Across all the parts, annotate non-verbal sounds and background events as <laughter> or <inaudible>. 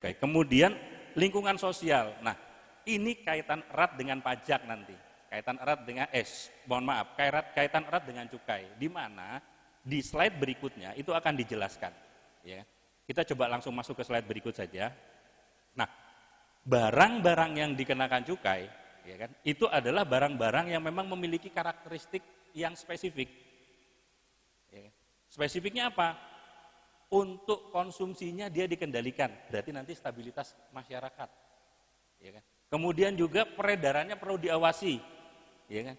Oke, kemudian lingkungan sosial. Nah, ini kaitan erat dengan pajak nanti. Kaitan erat dengan eh mohon maaf, kaitan kaitan erat dengan cukai. Di mana di slide berikutnya itu akan dijelaskan, ya. Kita coba langsung masuk ke slide berikut saja. Nah, barang-barang yang dikenakan cukai, ya kan, itu adalah barang-barang yang memang memiliki karakteristik yang spesifik. Ya. Spesifiknya apa? Untuk konsumsinya dia dikendalikan, berarti nanti stabilitas masyarakat. Ya kan? Kemudian juga peredarannya perlu diawasi. Ya kan?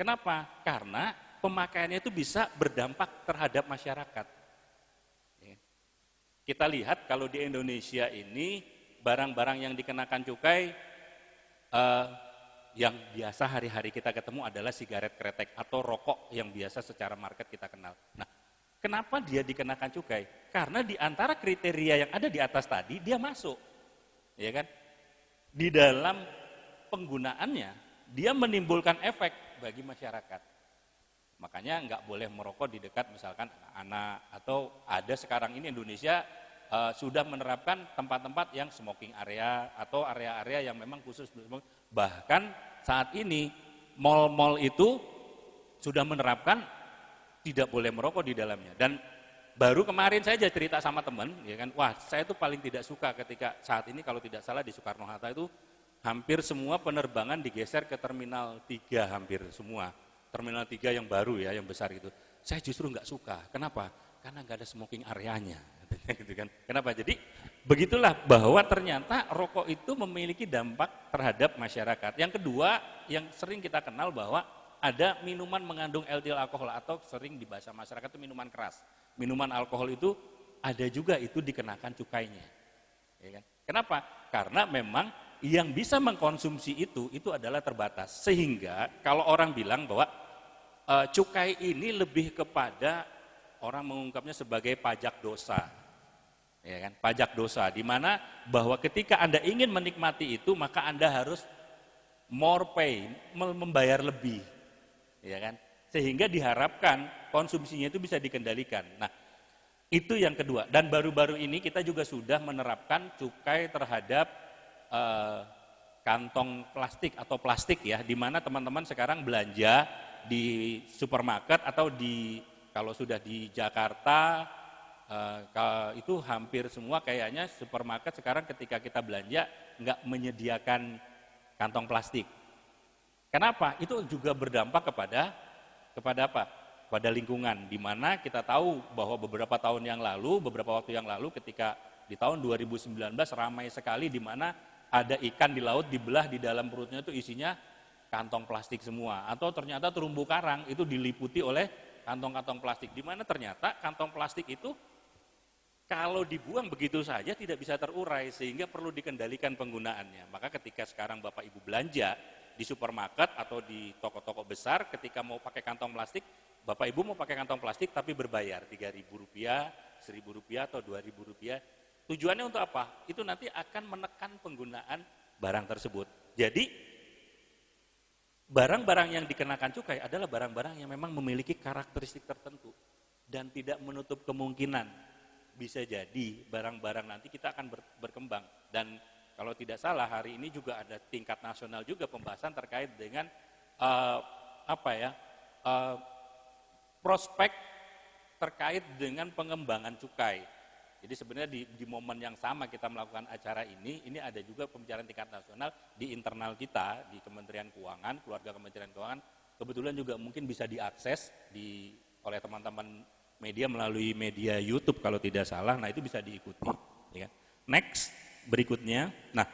Kenapa? Karena pemakaiannya itu bisa berdampak terhadap masyarakat. Ya. Kita lihat kalau di Indonesia ini barang-barang yang dikenakan cukai eh, yang biasa hari-hari kita ketemu adalah sigaret kretek atau rokok yang biasa secara market kita kenal. Nah, kenapa dia dikenakan cukai? Karena di antara kriteria yang ada di atas tadi dia masuk, ya kan? Di dalam penggunaannya dia menimbulkan efek bagi masyarakat. Makanya nggak boleh merokok di dekat misalkan anak atau ada sekarang ini Indonesia uh, sudah menerapkan tempat-tempat yang smoking area atau area-area yang memang khusus bahkan saat ini mall-mall itu sudah menerapkan tidak boleh merokok di dalamnya dan baru kemarin saya aja cerita sama teman ya kan wah saya itu paling tidak suka ketika saat ini kalau tidak salah di Soekarno Hatta itu hampir semua penerbangan digeser ke terminal 3 hampir semua Terminal 3 yang baru ya, yang besar itu. Saya justru nggak suka. Kenapa? Karena nggak ada smoking areanya. <laughs> gitu kan. Kenapa? Jadi begitulah bahwa ternyata rokok itu memiliki dampak terhadap masyarakat. Yang kedua, yang sering kita kenal bahwa ada minuman mengandung LDL alkohol atau sering di bahasa masyarakat itu minuman keras. Minuman alkohol itu ada juga itu dikenakan cukainya. Ya kan? Kenapa? Karena memang yang bisa mengkonsumsi itu itu adalah terbatas. Sehingga kalau orang bilang bahwa uh, cukai ini lebih kepada orang mengungkapnya sebagai pajak dosa. Ya kan? Pajak dosa di mana bahwa ketika Anda ingin menikmati itu maka Anda harus more pay, membayar lebih. Ya kan? Sehingga diharapkan konsumsinya itu bisa dikendalikan. Nah, itu yang kedua. Dan baru-baru ini kita juga sudah menerapkan cukai terhadap uh, kantong plastik atau plastik ya, di mana teman-teman sekarang belanja di supermarket atau di kalau sudah di Jakarta uh, itu hampir semua kayaknya supermarket sekarang ketika kita belanja nggak menyediakan kantong plastik. Kenapa? Itu juga berdampak kepada kepada apa? Pada lingkungan. Di mana kita tahu bahwa beberapa tahun yang lalu, beberapa waktu yang lalu, ketika di tahun 2019 ramai sekali di mana ada ikan di laut dibelah di dalam perutnya itu isinya kantong plastik semua atau ternyata terumbu karang itu diliputi oleh kantong-kantong plastik di mana ternyata kantong plastik itu kalau dibuang begitu saja tidak bisa terurai sehingga perlu dikendalikan penggunaannya. Maka ketika sekarang Bapak Ibu belanja di supermarket atau di toko-toko besar ketika mau pakai kantong plastik, Bapak Ibu mau pakai kantong plastik tapi berbayar Rp3.000, Rp1.000 atau Rp2.000. Tujuannya untuk apa? Itu nanti akan menekan penggunaan barang tersebut. Jadi Barang-barang yang dikenakan cukai adalah barang-barang yang memang memiliki karakteristik tertentu dan tidak menutup kemungkinan bisa jadi barang-barang nanti kita akan berkembang dan kalau tidak salah hari ini juga ada tingkat nasional juga pembahasan terkait dengan uh, apa ya uh, prospek terkait dengan pengembangan cukai jadi sebenarnya di, di momen yang sama kita melakukan acara ini, ini ada juga pembicaraan tingkat nasional di internal kita, di Kementerian Keuangan, keluarga Kementerian Keuangan, kebetulan juga mungkin bisa diakses di, oleh teman-teman media melalui media YouTube kalau tidak salah, nah itu bisa diikuti. Ya. Next, berikutnya, nah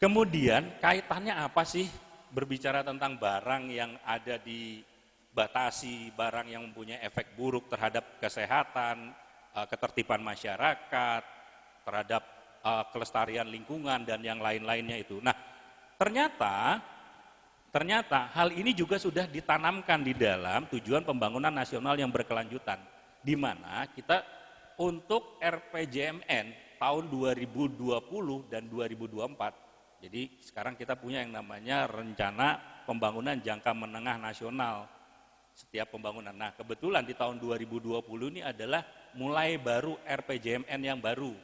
kemudian kaitannya apa sih berbicara tentang barang yang ada di batasi, barang yang mempunyai efek buruk terhadap kesehatan, uh, ketertiban masyarakat, terhadap uh, kelestarian lingkungan dan yang lain-lainnya itu. Nah, ternyata ternyata hal ini juga sudah ditanamkan di dalam tujuan pembangunan nasional yang berkelanjutan di mana kita untuk RPJMN tahun 2020 dan 2024. Jadi sekarang kita punya yang namanya rencana pembangunan jangka menengah nasional setiap pembangunan. Nah, kebetulan di tahun 2020 ini adalah mulai baru RPJMN yang baru.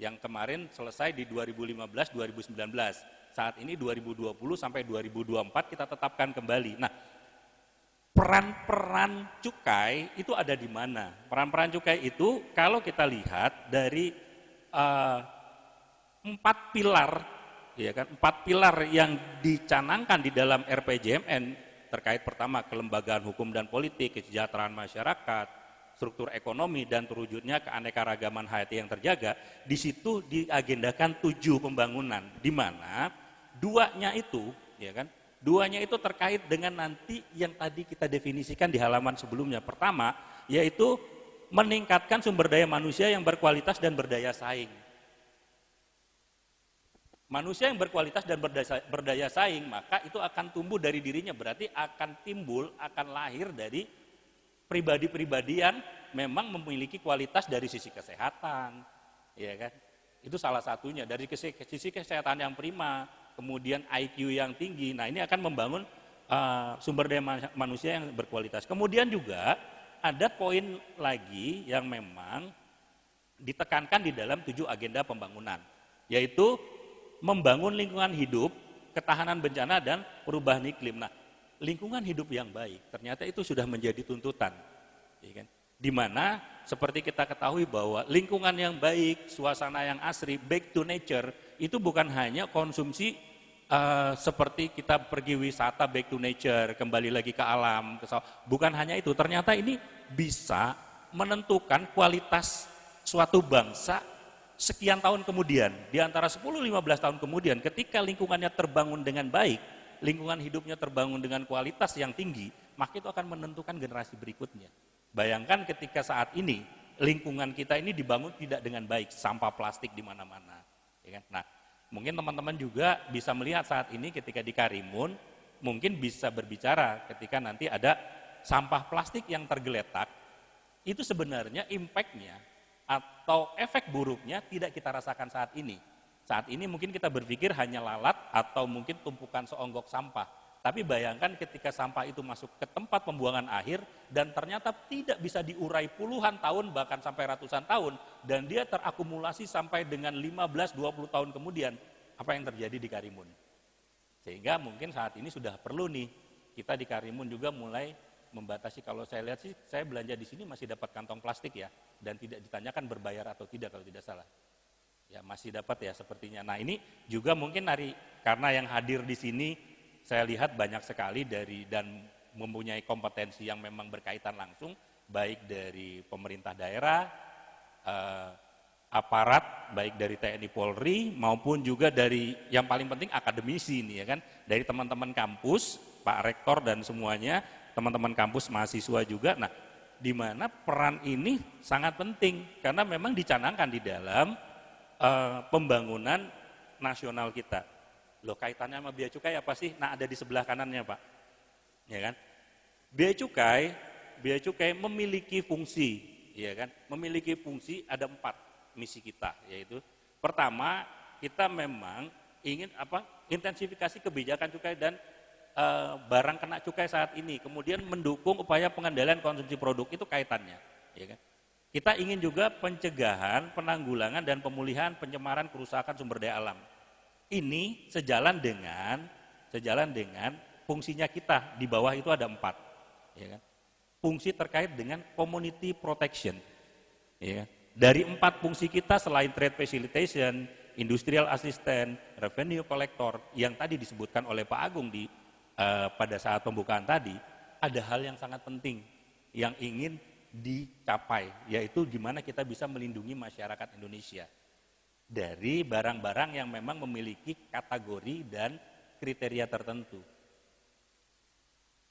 Yang kemarin selesai di 2015-2019. Saat ini 2020 sampai 2024 kita tetapkan kembali. Nah, peran-peran cukai itu ada di mana? Peran-peran cukai itu kalau kita lihat dari uh, empat pilar, ya kan, empat pilar yang dicanangkan di dalam RPJMN terkait pertama kelembagaan hukum dan politik, kesejahteraan masyarakat, struktur ekonomi dan terwujudnya keanekaragaman hayati yang terjaga, di situ diagendakan tujuh pembangunan, di mana duanya itu, ya kan, Duanya itu terkait dengan nanti yang tadi kita definisikan di halaman sebelumnya. Pertama, yaitu meningkatkan sumber daya manusia yang berkualitas dan berdaya saing. Manusia yang berkualitas dan berdaya, berdaya saing, maka itu akan tumbuh dari dirinya, berarti akan timbul, akan lahir dari pribadi-pribadi yang memang memiliki kualitas dari sisi kesehatan, ya kan? Itu salah satunya dari sisi kesehatan yang prima, kemudian IQ yang tinggi. Nah, ini akan membangun uh, sumber daya manusia yang berkualitas. Kemudian juga ada poin lagi yang memang ditekankan di dalam tujuh agenda pembangunan, yaitu membangun lingkungan hidup, ketahanan bencana dan perubahan iklim. Nah, lingkungan hidup yang baik ternyata itu sudah menjadi tuntutan, ya kan? Di mana seperti kita ketahui bahwa lingkungan yang baik, suasana yang asri, back to nature itu bukan hanya konsumsi uh, seperti kita pergi wisata back to nature, kembali lagi ke alam, ke bukan hanya itu. Ternyata ini bisa menentukan kualitas suatu bangsa sekian tahun kemudian. Di antara 10-15 tahun kemudian ketika lingkungannya terbangun dengan baik, lingkungan hidupnya terbangun dengan kualitas yang tinggi, maka itu akan menentukan generasi berikutnya. Bayangkan ketika saat ini lingkungan kita ini dibangun tidak dengan baik, sampah plastik di mana-mana Ya kan? Nah, mungkin teman-teman juga bisa melihat saat ini ketika di Karimun, mungkin bisa berbicara ketika nanti ada sampah plastik yang tergeletak, itu sebenarnya impactnya atau efek buruknya tidak kita rasakan saat ini. Saat ini mungkin kita berpikir hanya lalat atau mungkin tumpukan seonggok sampah. Tapi bayangkan ketika sampah itu masuk ke tempat pembuangan akhir dan ternyata tidak bisa diurai puluhan tahun bahkan sampai ratusan tahun dan dia terakumulasi sampai dengan 15-20 tahun kemudian, apa yang terjadi di Karimun? Sehingga mungkin saat ini sudah perlu nih kita di Karimun juga mulai membatasi kalau saya lihat sih saya belanja di sini masih dapat kantong plastik ya dan tidak ditanyakan berbayar atau tidak kalau tidak salah. Ya masih dapat ya sepertinya. Nah ini juga mungkin dari karena yang hadir di sini saya lihat banyak sekali dari dan mempunyai kompetensi yang memang berkaitan langsung baik dari pemerintah daerah, eh, aparat baik dari TNI Polri maupun juga dari yang paling penting akademisi ini ya kan dari teman-teman kampus, Pak Rektor dan semuanya, teman-teman kampus mahasiswa juga. Nah, di mana peran ini sangat penting karena memang dicanangkan di dalam uh, pembangunan nasional kita. Loh kaitannya sama biaya cukai apa sih? Nah ada di sebelah kanannya Pak. Ya kan? Biaya cukai, biaya cukai memiliki fungsi, ya kan? Memiliki fungsi ada empat misi kita, yaitu pertama kita memang ingin apa? Intensifikasi kebijakan cukai dan e, barang kena cukai saat ini, kemudian mendukung upaya pengendalian konsumsi produk itu kaitannya, ya kan? Kita ingin juga pencegahan, penanggulangan dan pemulihan pencemaran kerusakan sumber daya alam ini sejalan dengan sejalan dengan fungsinya kita di bawah itu ada empat, ya kan? Fungsi terkait dengan community protection, ya. Kan? Dari empat fungsi kita selain trade facilitation, industrial assistant, revenue collector yang tadi disebutkan oleh Pak Agung di uh, pada saat pembukaan tadi, ada hal yang sangat penting yang ingin dicapai, yaitu gimana kita bisa melindungi masyarakat Indonesia dari barang-barang yang memang memiliki kategori dan kriteria tertentu.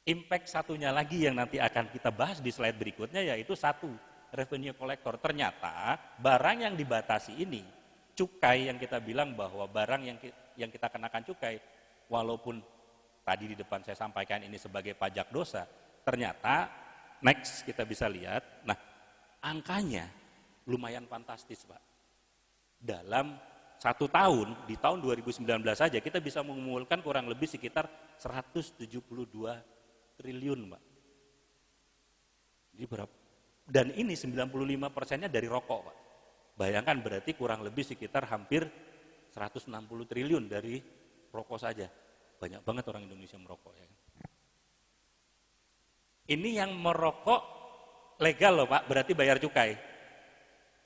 Impact satunya lagi yang nanti akan kita bahas di slide berikutnya yaitu satu, revenue collector. Ternyata barang yang dibatasi ini, cukai yang kita bilang bahwa barang yang yang kita kenakan cukai, walaupun tadi di depan saya sampaikan ini sebagai pajak dosa, ternyata next kita bisa lihat, nah angkanya lumayan fantastis Pak dalam satu tahun, di tahun 2019 saja kita bisa mengumpulkan kurang lebih sekitar 172 triliun, Mbak. Jadi berapa? Dan ini 95 persennya dari rokok, Pak. Bayangkan berarti kurang lebih sekitar hampir 160 triliun dari rokok saja. Banyak banget orang Indonesia merokok ya. Ini yang merokok legal loh Pak, berarti bayar cukai.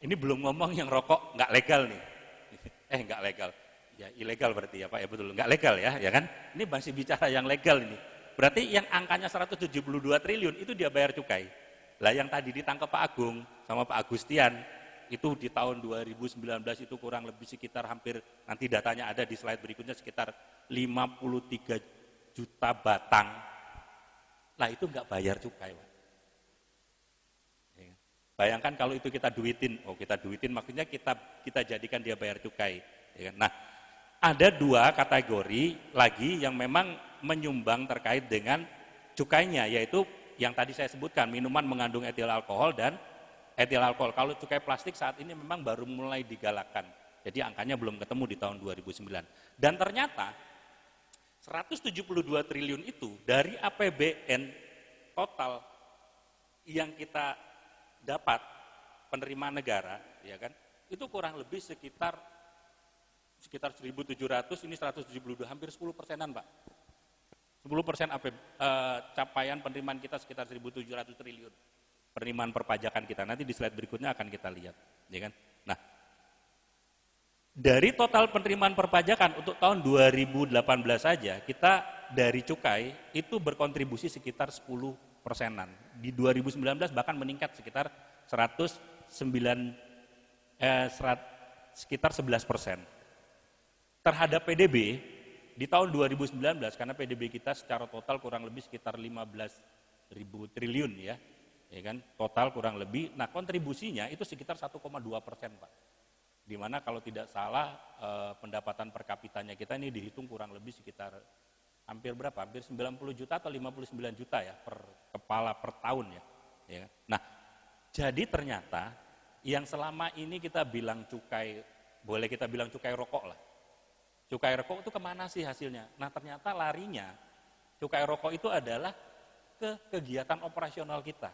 Ini belum ngomong yang rokok nggak legal nih. <laughs> Eh nggak legal, ya ilegal berarti ya Pak ya betul, nggak legal ya, ya kan? Ini masih bicara yang legal ini. Berarti yang angkanya 172 triliun itu dia bayar cukai. Lah yang tadi ditangkap Pak Agung sama Pak Agustian itu di tahun 2019 itu kurang lebih sekitar hampir nanti datanya ada di slide berikutnya sekitar 53 juta batang. Lah itu nggak bayar cukai, Pak. Bayangkan kalau itu kita duitin, oh kita duitin maksudnya kita kita jadikan dia bayar cukai. Ya kan? Nah, ada dua kategori lagi yang memang menyumbang terkait dengan cukainya, yaitu yang tadi saya sebutkan, minuman mengandung etil alkohol dan etil alkohol. Kalau cukai plastik saat ini memang baru mulai digalakkan. Jadi angkanya belum ketemu di tahun 2009. Dan ternyata 172 triliun itu dari APBN total yang kita dapat penerimaan negara, ya kan? Itu kurang lebih sekitar sekitar 1.700, ini 172, hampir 10 persenan, Pak. 10 persen eh, capaian penerimaan kita sekitar 1.700 triliun. Penerimaan perpajakan kita, nanti di slide berikutnya akan kita lihat. Ya kan? Nah, dari total penerimaan perpajakan untuk tahun 2018 saja, kita dari cukai itu berkontribusi sekitar 10 persenan. Di 2019 bahkan meningkat sekitar 109 eh, serat, sekitar 11 persen. Terhadap PDB di tahun 2019 karena PDB kita secara total kurang lebih sekitar 15 ribu triliun ya, ya kan total kurang lebih. Nah kontribusinya itu sekitar 1,2 persen pak. Di mana kalau tidak salah eh, pendapatan per kapitanya kita ini dihitung kurang lebih sekitar hampir berapa? Hampir 90 juta atau 59 juta ya per kepala per tahun ya. ya. Kan? Nah, jadi ternyata yang selama ini kita bilang cukai, boleh kita bilang cukai rokok lah. Cukai rokok itu ke mana sih hasilnya? Nah ternyata larinya cukai rokok itu adalah ke kegiatan operasional kita.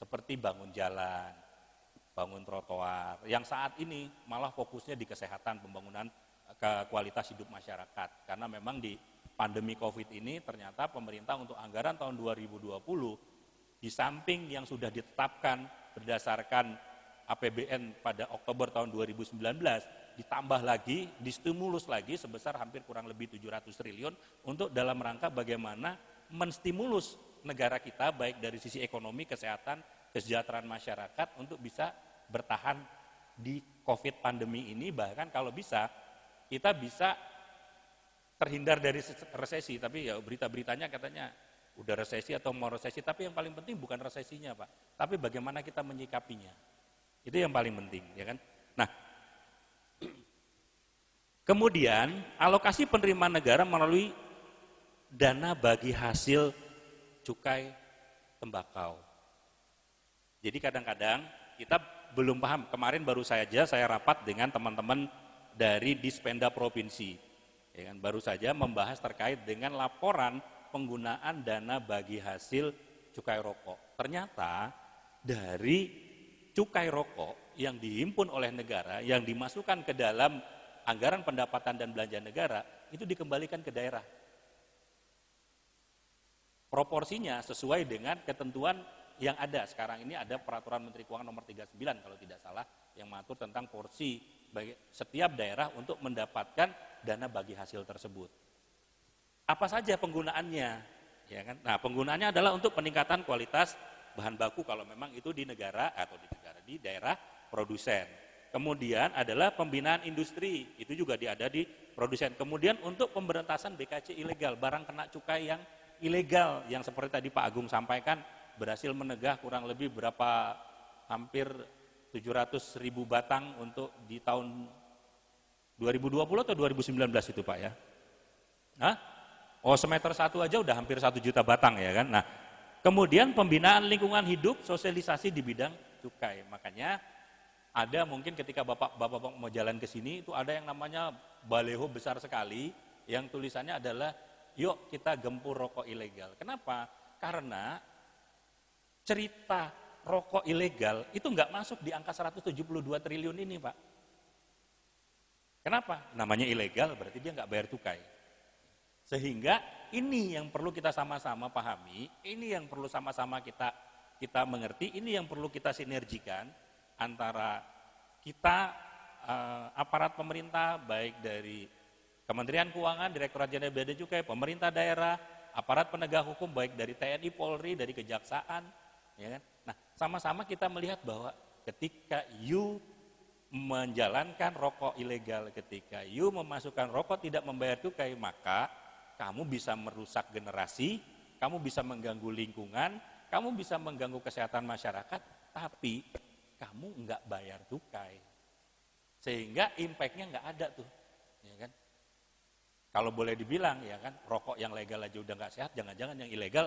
Seperti bangun jalan, bangun trotoar, yang saat ini malah fokusnya di kesehatan, pembangunan ke kualitas hidup masyarakat. Karena memang di pandemi COVID ini ternyata pemerintah untuk anggaran tahun 2020 di samping yang sudah ditetapkan berdasarkan APBN pada Oktober tahun 2019 ditambah lagi, distimulus lagi sebesar hampir kurang lebih 700 triliun untuk dalam rangka bagaimana menstimulus negara kita baik dari sisi ekonomi, kesehatan, kesejahteraan masyarakat untuk bisa bertahan di COVID pandemi ini. Bahkan kalau bisa kita bisa terhindar dari resesi, tapi ya berita-beritanya katanya udah resesi atau mau resesi, tapi yang paling penting bukan resesinya Pak, tapi bagaimana kita menyikapinya. Itu yang paling penting, ya kan? Nah, <clears throat> kemudian alokasi penerimaan negara melalui dana bagi hasil cukai tembakau. Jadi kadang-kadang kita belum paham. Kemarin baru saja saya rapat dengan teman-teman dari Dispenda Provinsi ya kan, baru saja membahas terkait dengan laporan penggunaan dana bagi hasil cukai rokok. Ternyata dari cukai rokok yang dihimpun oleh negara, yang dimasukkan ke dalam anggaran pendapatan dan belanja negara, itu dikembalikan ke daerah. Proporsinya sesuai dengan ketentuan yang ada. Sekarang ini ada peraturan Menteri Keuangan nomor 39 kalau tidak salah, yang mengatur tentang porsi setiap daerah untuk mendapatkan dana bagi hasil tersebut. Apa saja penggunaannya? Ya kan? Nah, penggunaannya adalah untuk peningkatan kualitas bahan baku kalau memang itu di negara atau di negara di daerah produsen. Kemudian adalah pembinaan industri, itu juga ada di produsen. Kemudian untuk pemberantasan BKC ilegal, barang kena cukai yang ilegal yang seperti tadi Pak Agung sampaikan berhasil menegah kurang lebih berapa hampir 700 ribu batang untuk di tahun 2020 atau 2019 itu Pak ya? Hah? Oh semeter satu aja udah hampir satu juta batang ya kan? Nah kemudian pembinaan lingkungan hidup, sosialisasi di bidang cukai. Makanya ada mungkin ketika bapak bapak mau jalan ke sini itu ada yang namanya baleho besar sekali yang tulisannya adalah yuk kita gempur rokok ilegal. Kenapa? Karena cerita rokok ilegal itu nggak masuk di angka 172 triliun ini Pak. Kenapa? Namanya ilegal berarti dia nggak bayar cukai. Sehingga ini yang perlu kita sama-sama pahami, ini yang perlu sama-sama kita kita mengerti, ini yang perlu kita sinergikan antara kita uh, aparat pemerintah baik dari Kementerian Keuangan, Direktorat Jenderal Bea dan Cukai, pemerintah daerah, aparat penegak hukum baik dari TNI, Polri, dari kejaksaan, ya kan? Nah, sama-sama kita melihat bahwa ketika you menjalankan rokok ilegal, ketika you memasukkan rokok tidak membayar cukai, maka kamu bisa merusak generasi, kamu bisa mengganggu lingkungan, kamu bisa mengganggu kesehatan masyarakat, tapi kamu nggak bayar cukai. Sehingga impactnya nggak ada tuh. Ya kan? Kalau boleh dibilang ya kan, rokok yang legal aja udah nggak sehat, jangan-jangan yang ilegal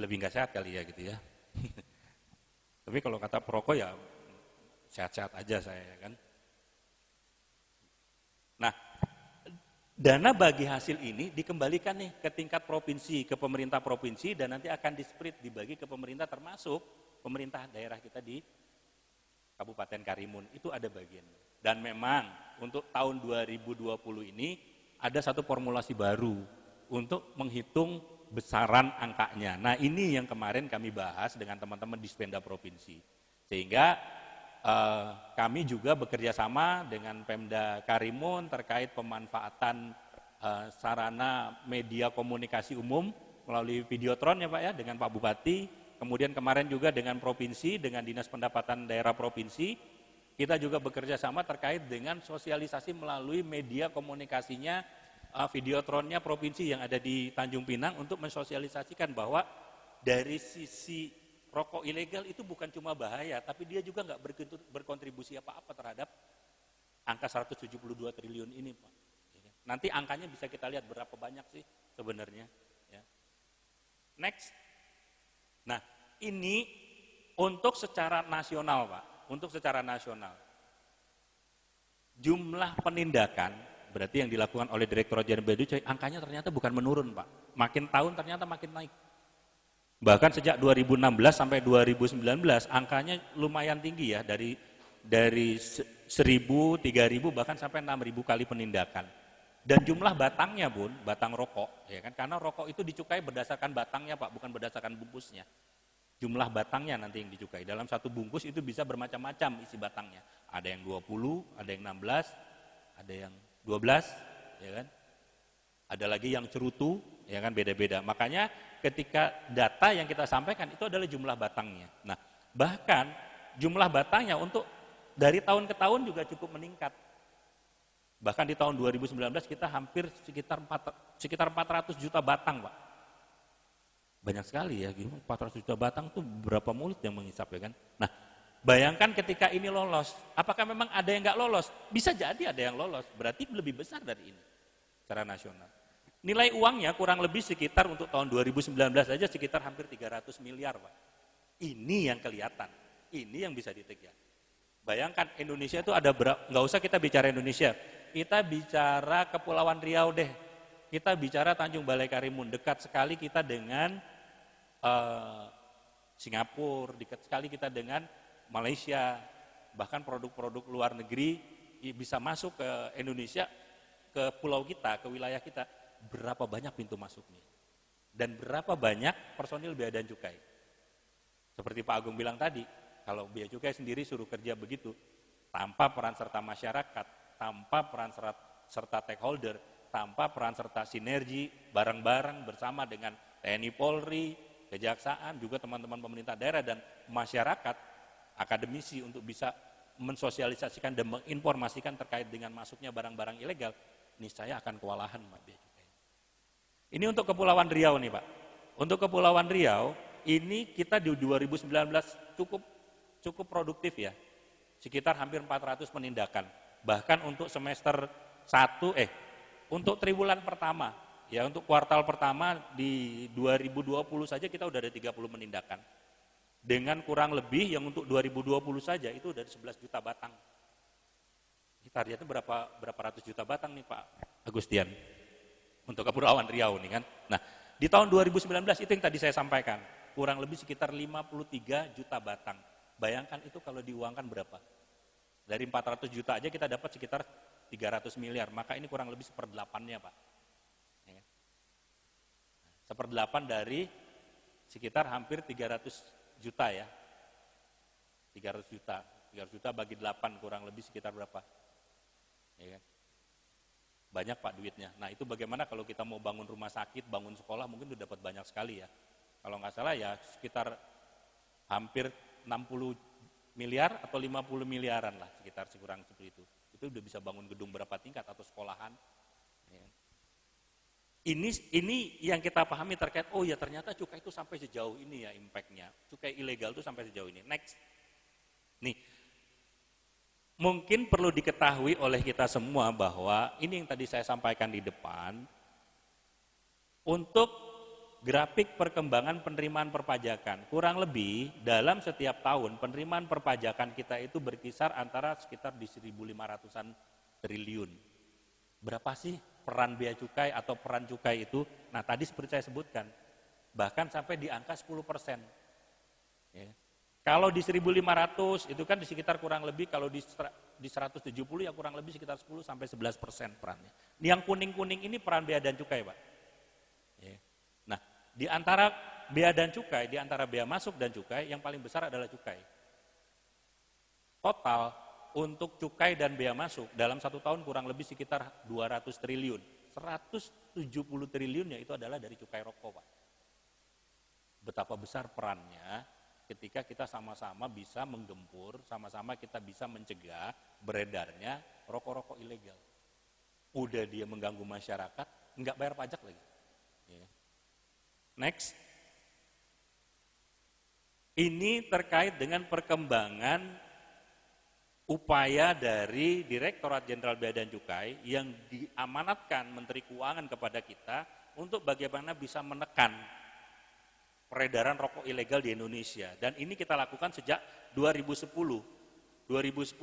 lebih nggak sehat kali ya gitu ya. <laughs> Tapi kalau kata perokok ya sehat-sehat aja saya ya kan. Nah, dana bagi hasil ini dikembalikan nih ke tingkat provinsi, ke pemerintah provinsi dan nanti akan disprit dibagi ke pemerintah termasuk pemerintah daerah kita di Kabupaten Karimun itu ada bagian. Dan memang untuk tahun 2020 ini ada satu formulasi baru untuk menghitung besaran angkanya. Nah ini yang kemarin kami bahas dengan teman-teman di Spenda Provinsi. Sehingga eh, kami juga bekerja sama dengan Pemda Karimun terkait pemanfaatan eh, sarana media komunikasi umum melalui videotron ya Pak ya dengan Pak Bupati, kemudian kemarin juga dengan provinsi, dengan Dinas Pendapatan Daerah Provinsi, kita juga bekerja sama terkait dengan sosialisasi melalui media komunikasinya eh, videotronnya provinsi yang ada di Tanjung Pinang untuk mensosialisasikan bahwa dari sisi rokok ilegal itu bukan cuma bahaya, tapi dia juga nggak berkontribusi apa-apa terhadap angka 172 triliun ini, Pak. Nanti angkanya bisa kita lihat berapa banyak sih sebenarnya. Ya. Next. Nah, ini untuk secara nasional, Pak. Untuk secara nasional. Jumlah penindakan berarti yang dilakukan oleh Direktur Jenderal Bea angkanya ternyata bukan menurun, Pak. Makin tahun ternyata makin naik. Bahkan sejak 2016 sampai 2019 angkanya lumayan tinggi ya dari dari 1000, 3000 bahkan sampai 6000 kali penindakan. Dan jumlah batangnya bun, batang rokok, ya kan? Karena rokok itu dicukai berdasarkan batangnya pak, bukan berdasarkan bungkusnya. Jumlah batangnya nanti yang dicukai. Dalam satu bungkus itu bisa bermacam-macam isi batangnya. Ada yang 20, ada yang 16, ada yang 12, ya kan? Ada lagi yang cerutu, ya kan beda-beda. Makanya ketika data yang kita sampaikan itu adalah jumlah batangnya. Nah, bahkan jumlah batangnya untuk dari tahun ke tahun juga cukup meningkat. Bahkan di tahun 2019 kita hampir sekitar 4, sekitar 400 juta batang, Pak. Banyak sekali ya, 400 juta batang itu berapa mulut yang mengisap ya kan? Nah, bayangkan ketika ini lolos, apakah memang ada yang nggak lolos? Bisa jadi ada yang lolos, berarti lebih besar dari ini secara nasional. Nilai uangnya kurang lebih sekitar untuk tahun 2019 saja sekitar hampir 300 miliar, Pak. Ini yang kelihatan, ini yang bisa ditegar. Bayangkan Indonesia itu ada berapa, nggak usah kita bicara Indonesia, kita bicara Kepulauan Riau deh, kita bicara Tanjung Balai Karimun, dekat sekali kita dengan uh, Singapura, dekat sekali kita dengan Malaysia, bahkan produk-produk luar negeri bisa masuk ke Indonesia, ke pulau kita, ke wilayah kita berapa banyak pintu masuknya dan berapa banyak personil bea dan cukai. Seperti Pak Agung bilang tadi, kalau bea cukai sendiri suruh kerja begitu, tanpa peran serta masyarakat, tanpa peran serta stakeholder, tanpa peran serta sinergi bareng-bareng bersama dengan TNI Polri, Kejaksaan, juga teman-teman pemerintah daerah dan masyarakat, akademisi untuk bisa mensosialisasikan dan menginformasikan terkait dengan masuknya barang-barang ilegal, niscaya akan kewalahan Bea ini untuk Kepulauan Riau nih Pak. Untuk Kepulauan Riau, ini kita di 2019 cukup cukup produktif ya. Sekitar hampir 400 penindakan. Bahkan untuk semester 1 eh untuk triwulan pertama ya untuk kuartal pertama di 2020 saja kita udah ada 30 penindakan. Dengan kurang lebih yang untuk 2020 saja itu dari 11 juta batang. Targetnya berapa berapa ratus juta batang nih Pak Agustian? untuk Kepulauan Riau nih kan. Nah, di tahun 2019 itu yang tadi saya sampaikan. kurang lebih sekitar 53 juta batang. Bayangkan itu kalau diuangkan berapa? Dari 400 juta aja kita dapat sekitar 300 miliar, maka ini kurang lebih seperdelapannya Pak. Ya. Kan? Seperdelapan dari sekitar hampir 300 juta ya. 300 juta, 300 juta bagi 8 kurang lebih sekitar berapa? Ya kan? Banyak Pak duitnya. Nah itu bagaimana kalau kita mau bangun rumah sakit, bangun sekolah mungkin udah dapat banyak sekali ya. Kalau nggak salah ya sekitar hampir 60 miliar atau 50 miliaran lah sekitar sekurang seperti itu. Itu udah bisa bangun gedung berapa tingkat atau sekolahan. Ini ini yang kita pahami terkait oh ya ternyata cukai itu sampai sejauh ini ya impactnya. Cukai ilegal itu sampai sejauh ini. Next. Nih, mungkin perlu diketahui oleh kita semua bahwa ini yang tadi saya sampaikan di depan, untuk grafik perkembangan penerimaan perpajakan. Kurang lebih dalam setiap tahun penerimaan perpajakan kita itu berkisar antara sekitar di 1.500-an triliun. Berapa sih peran bea cukai atau peran cukai itu? Nah tadi seperti saya sebutkan, bahkan sampai di angka 10 persen. Ya. Kalau di 1.500 itu kan di sekitar kurang lebih kalau di di 170 ya kurang lebih sekitar 10 sampai 11 persen perannya. Yang kuning-kuning ini peran bea dan cukai, Pak. Ya. Di antara bea dan cukai, di antara bea masuk dan cukai, yang paling besar adalah cukai. Total untuk cukai dan bea masuk dalam satu tahun kurang lebih sekitar 200 triliun. 170 triliunnya itu adalah dari cukai rokok, Pak. Betapa besar perannya ketika kita sama-sama bisa menggempur, sama-sama kita bisa mencegah beredarnya rokok-rokok ilegal. Udah dia mengganggu masyarakat, nggak bayar pajak lagi. Next. Ini terkait dengan perkembangan upaya dari Direktorat Jenderal Bea dan Cukai yang diamanatkan Menteri Keuangan kepada kita untuk bagaimana bisa menekan peredaran rokok ilegal di Indonesia. Dan ini kita lakukan sejak 2010. 2010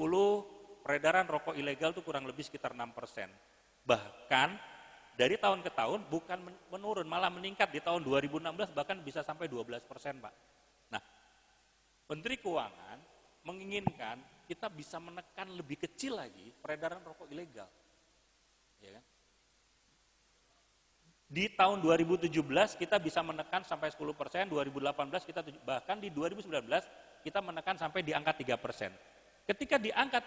peredaran rokok ilegal itu kurang lebih sekitar 6 persen. Bahkan dari tahun ke tahun bukan menurun, malah meningkat di tahun 2016 bahkan bisa sampai 12 persen Pak. Nah, Menteri Keuangan menginginkan kita bisa menekan lebih kecil lagi peredaran rokok ilegal. Ya kan? Di tahun 2017 kita bisa menekan sampai 10 persen, 2018 kita bahkan di 2019 kita menekan sampai di angka 3 persen. Ketika diangkat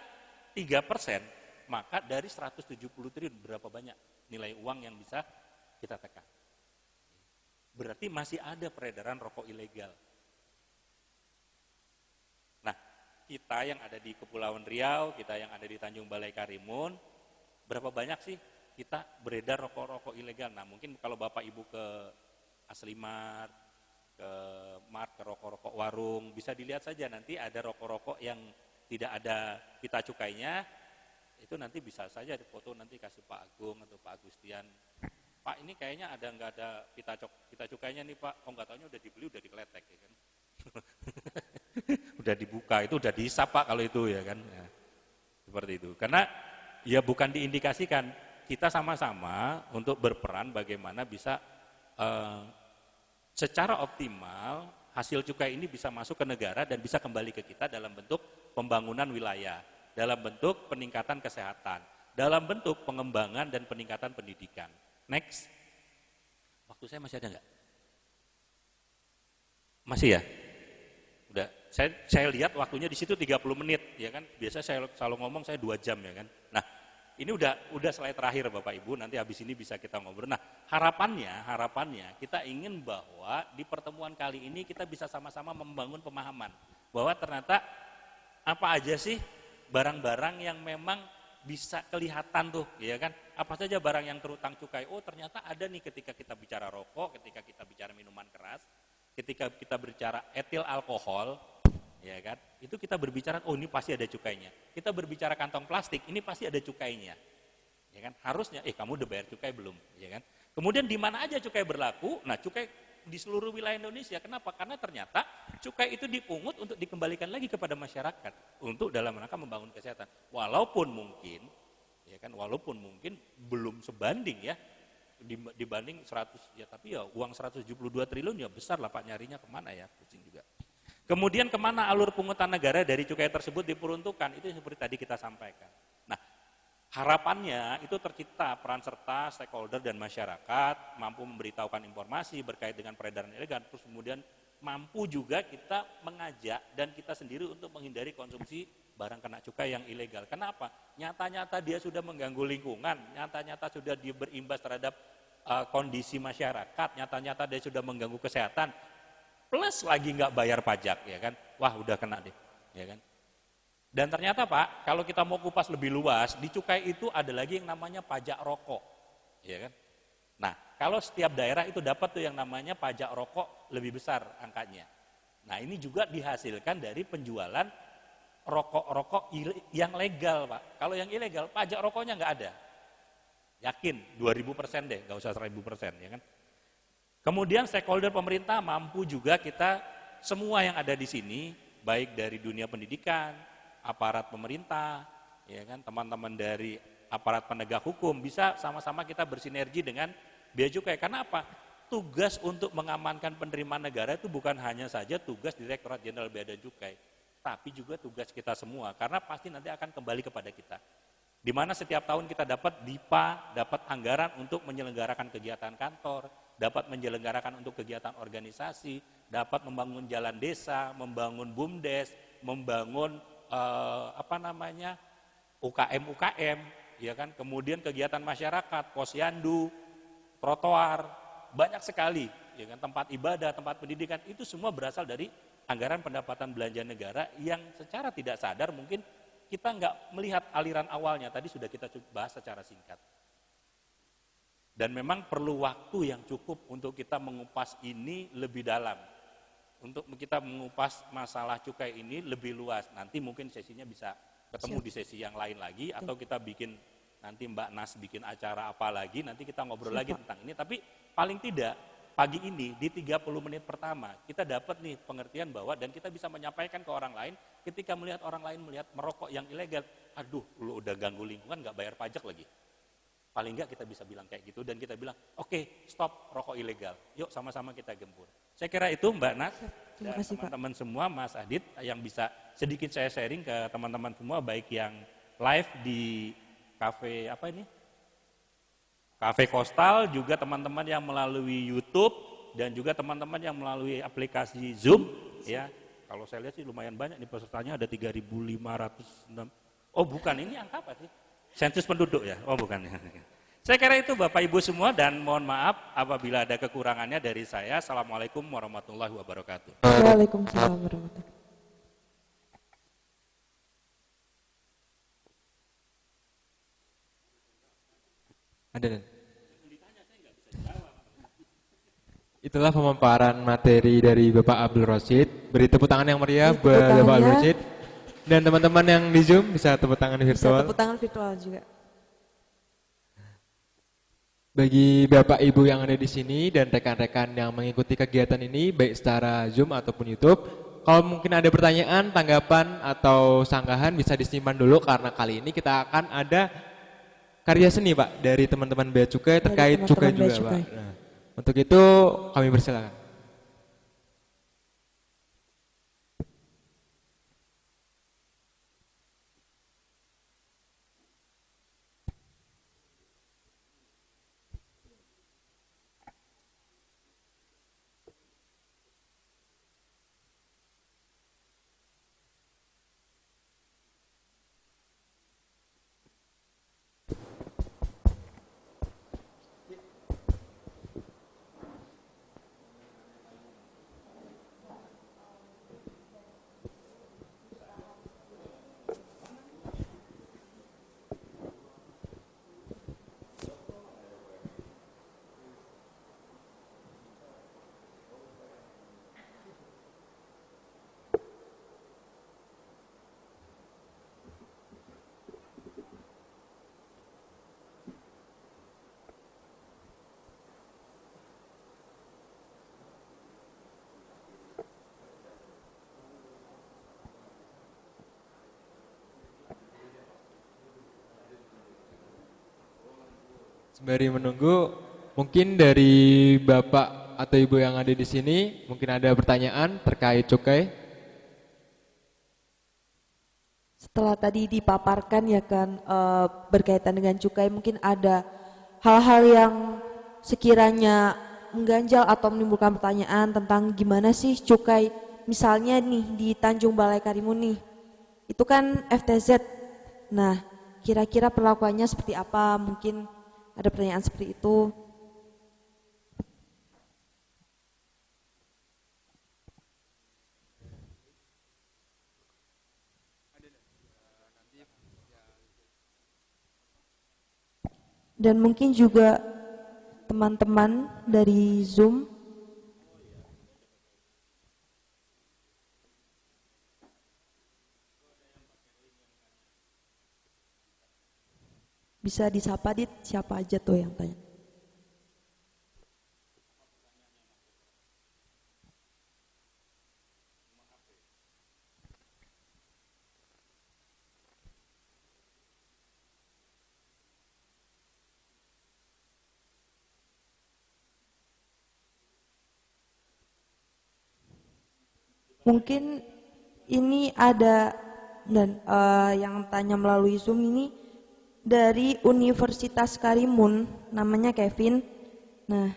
3 persen, maka dari 170 triliun berapa banyak nilai uang yang bisa kita tekan. Berarti masih ada peredaran rokok ilegal. Nah, kita yang ada di Kepulauan Riau, kita yang ada di Tanjung Balai Karimun, berapa banyak sih kita beredar rokok-rokok ilegal? Nah, mungkin kalau Bapak Ibu ke Aslimart, ke Mart, ke rokok-rokok warung, bisa dilihat saja nanti ada rokok-rokok yang tidak ada pita cukainya, itu nanti bisa saja foto nanti kasih Pak Agung atau Pak Agustian. Pak ini kayaknya ada nggak ada pita cok pita cukainya nih Pak. Oh nggak tahunya udah dibeli udah dikeletek ya kan. <laughs> <laughs> udah dibuka itu udah dihisap Pak kalau itu ya kan. Ya, seperti itu. Karena ya bukan diindikasikan kita sama-sama untuk berperan bagaimana bisa uh, secara optimal hasil cukai ini bisa masuk ke negara dan bisa kembali ke kita dalam bentuk pembangunan wilayah dalam bentuk peningkatan kesehatan, dalam bentuk pengembangan dan peningkatan pendidikan. Next. Waktu saya masih ada nggak? Masih ya? Saya, saya lihat waktunya di situ 30 menit, ya kan? Biasa saya selalu ngomong saya dua jam ya kan. Nah, ini udah udah slide terakhir Bapak Ibu, nanti habis ini bisa kita ngobrol. Nah, harapannya, harapannya kita ingin bahwa di pertemuan kali ini kita bisa sama-sama membangun pemahaman bahwa ternyata apa aja sih barang-barang yang memang bisa kelihatan tuh, ya kan? Apa saja barang yang terutang cukai? Oh, ternyata ada nih ketika kita bicara rokok, ketika kita bicara minuman keras, ketika kita bicara etil alkohol, ya kan? Itu kita berbicara, oh ini pasti ada cukainya. Kita berbicara kantong plastik, ini pasti ada cukainya. Ya kan? Harusnya, eh kamu udah bayar cukai belum? Ya kan? Kemudian di mana aja cukai berlaku? Nah, cukai di seluruh wilayah Indonesia. Kenapa? Karena ternyata cukai itu dipungut untuk dikembalikan lagi kepada masyarakat untuk dalam rangka membangun kesehatan. Walaupun mungkin ya kan walaupun mungkin belum sebanding ya dibanding 100 ya tapi ya uang 172 triliun ya besar lah Pak nyarinya ke mana ya pusing juga. Kemudian ke mana alur pungutan negara dari cukai tersebut diperuntukkan itu seperti tadi kita sampaikan. Nah harapannya itu tercipta peran serta stakeholder dan masyarakat mampu memberitahukan informasi berkait dengan peredaran ilegal terus kemudian mampu juga kita mengajak dan kita sendiri untuk menghindari konsumsi barang kena cukai yang ilegal. Kenapa? Nyata-nyata dia sudah mengganggu lingkungan, nyata-nyata sudah berimbas terhadap uh, kondisi masyarakat, nyata-nyata dia sudah mengganggu kesehatan, plus lagi nggak bayar pajak, ya kan? Wah, udah kena deh, ya kan? Dan ternyata Pak, kalau kita mau kupas lebih luas, di cukai itu ada lagi yang namanya pajak rokok, ya kan? Nah, kalau setiap daerah itu dapat tuh yang namanya pajak rokok lebih besar angkanya. Nah, ini juga dihasilkan dari penjualan rokok-rokok yang legal Pak. Kalau yang ilegal pajak rokoknya nggak ada. Yakin 2000 persen deh, nggak usah 1000 persen ya kan. Kemudian stakeholder pemerintah mampu juga kita semua yang ada di sini, baik dari dunia pendidikan, aparat pemerintah, ya kan, teman-teman dari aparat penegak hukum bisa sama-sama kita bersinergi dengan bea cukai. Karena apa? Tugas untuk mengamankan penerimaan negara itu bukan hanya saja tugas Direktorat Jenderal Bea dan Cukai, tapi juga tugas kita semua karena pasti nanti akan kembali kepada kita. Di mana setiap tahun kita dapat DIPA, dapat anggaran untuk menyelenggarakan kegiatan kantor, dapat menyelenggarakan untuk kegiatan organisasi, dapat membangun jalan desa, membangun bumdes, membangun eh, apa namanya UKM UKM, ya kan. Kemudian kegiatan masyarakat, posyandu, trotoar, banyak sekali, ya kan tempat ibadah, tempat pendidikan itu semua berasal dari anggaran pendapatan belanja negara yang secara tidak sadar mungkin kita nggak melihat aliran awalnya, tadi sudah kita bahas secara singkat. Dan memang perlu waktu yang cukup untuk kita mengupas ini lebih dalam. Untuk kita mengupas masalah cukai ini lebih luas. Nanti mungkin sesinya bisa ketemu Siap. di sesi yang lain lagi atau kita bikin nanti Mbak Nas bikin acara apa lagi, nanti kita ngobrol Siap. lagi tentang ini. Tapi paling tidak pagi ini di 30 menit pertama kita dapat nih pengertian bahwa dan kita bisa menyampaikan ke orang lain ketika melihat orang lain melihat merokok yang ilegal, aduh lu udah ganggu lingkungan nggak bayar pajak lagi. Paling nggak kita bisa bilang kayak gitu dan kita bilang, oke okay, stop rokok ilegal, yuk sama-sama kita gempur. Saya kira itu Mbak Nas dan teman-teman semua, Mas Adit yang bisa sedikit saya sharing ke teman-teman semua baik yang live di cafe apa ini Cafe Kostal juga teman-teman yang melalui YouTube dan juga teman-teman yang melalui aplikasi Zoom ya. Kalau saya lihat sih lumayan banyak nih pesertanya ada 3.506. Oh bukan ini angka apa sih? Sensus penduduk ya? Oh bukan. <laughs> Saya kira itu Bapak Ibu semua dan mohon maaf apabila ada kekurangannya dari saya. Assalamualaikum warahmatullahi wabarakatuh. Waalaikumsalam warahmatullahi wabarakatuh. Ada. Itulah pemaparan materi dari Bapak Abdul Rosid. Beri tepuk tangan yang meriah buat Bapak Abdul Rosid. Dan teman-teman yang di Zoom bisa tepuk tangan virtual. Bisa tepuk tangan virtual juga. Bagi Bapak Ibu yang ada di sini dan rekan-rekan yang mengikuti kegiatan ini baik secara Zoom ataupun YouTube, kalau mungkin ada pertanyaan, tanggapan atau sanggahan bisa disimpan dulu karena kali ini kita akan ada karya seni Pak dari teman-teman Bea Cukai terkait teman -teman cukai juga Pak. Nah, untuk itu kami persilakan. Sembari menunggu, Mungkin dari Bapak atau Ibu yang ada di sini, mungkin ada pertanyaan terkait cukai. Setelah tadi dipaparkan ya kan eh, berkaitan dengan cukai mungkin ada hal-hal yang sekiranya mengganjal atau menimbulkan pertanyaan tentang gimana sih cukai? Misalnya nih di Tanjung Balai Karimun nih itu kan FTZ nah kira-kira perlakuannya seperti apa? Mungkin ada pertanyaan seperti itu? Dan mungkin juga teman-teman dari Zoom bisa disapa dit? Siapa aja tuh yang tanya? Mungkin ini ada dan eh, yang tanya melalui Zoom ini dari Universitas Karimun, namanya Kevin. Nah,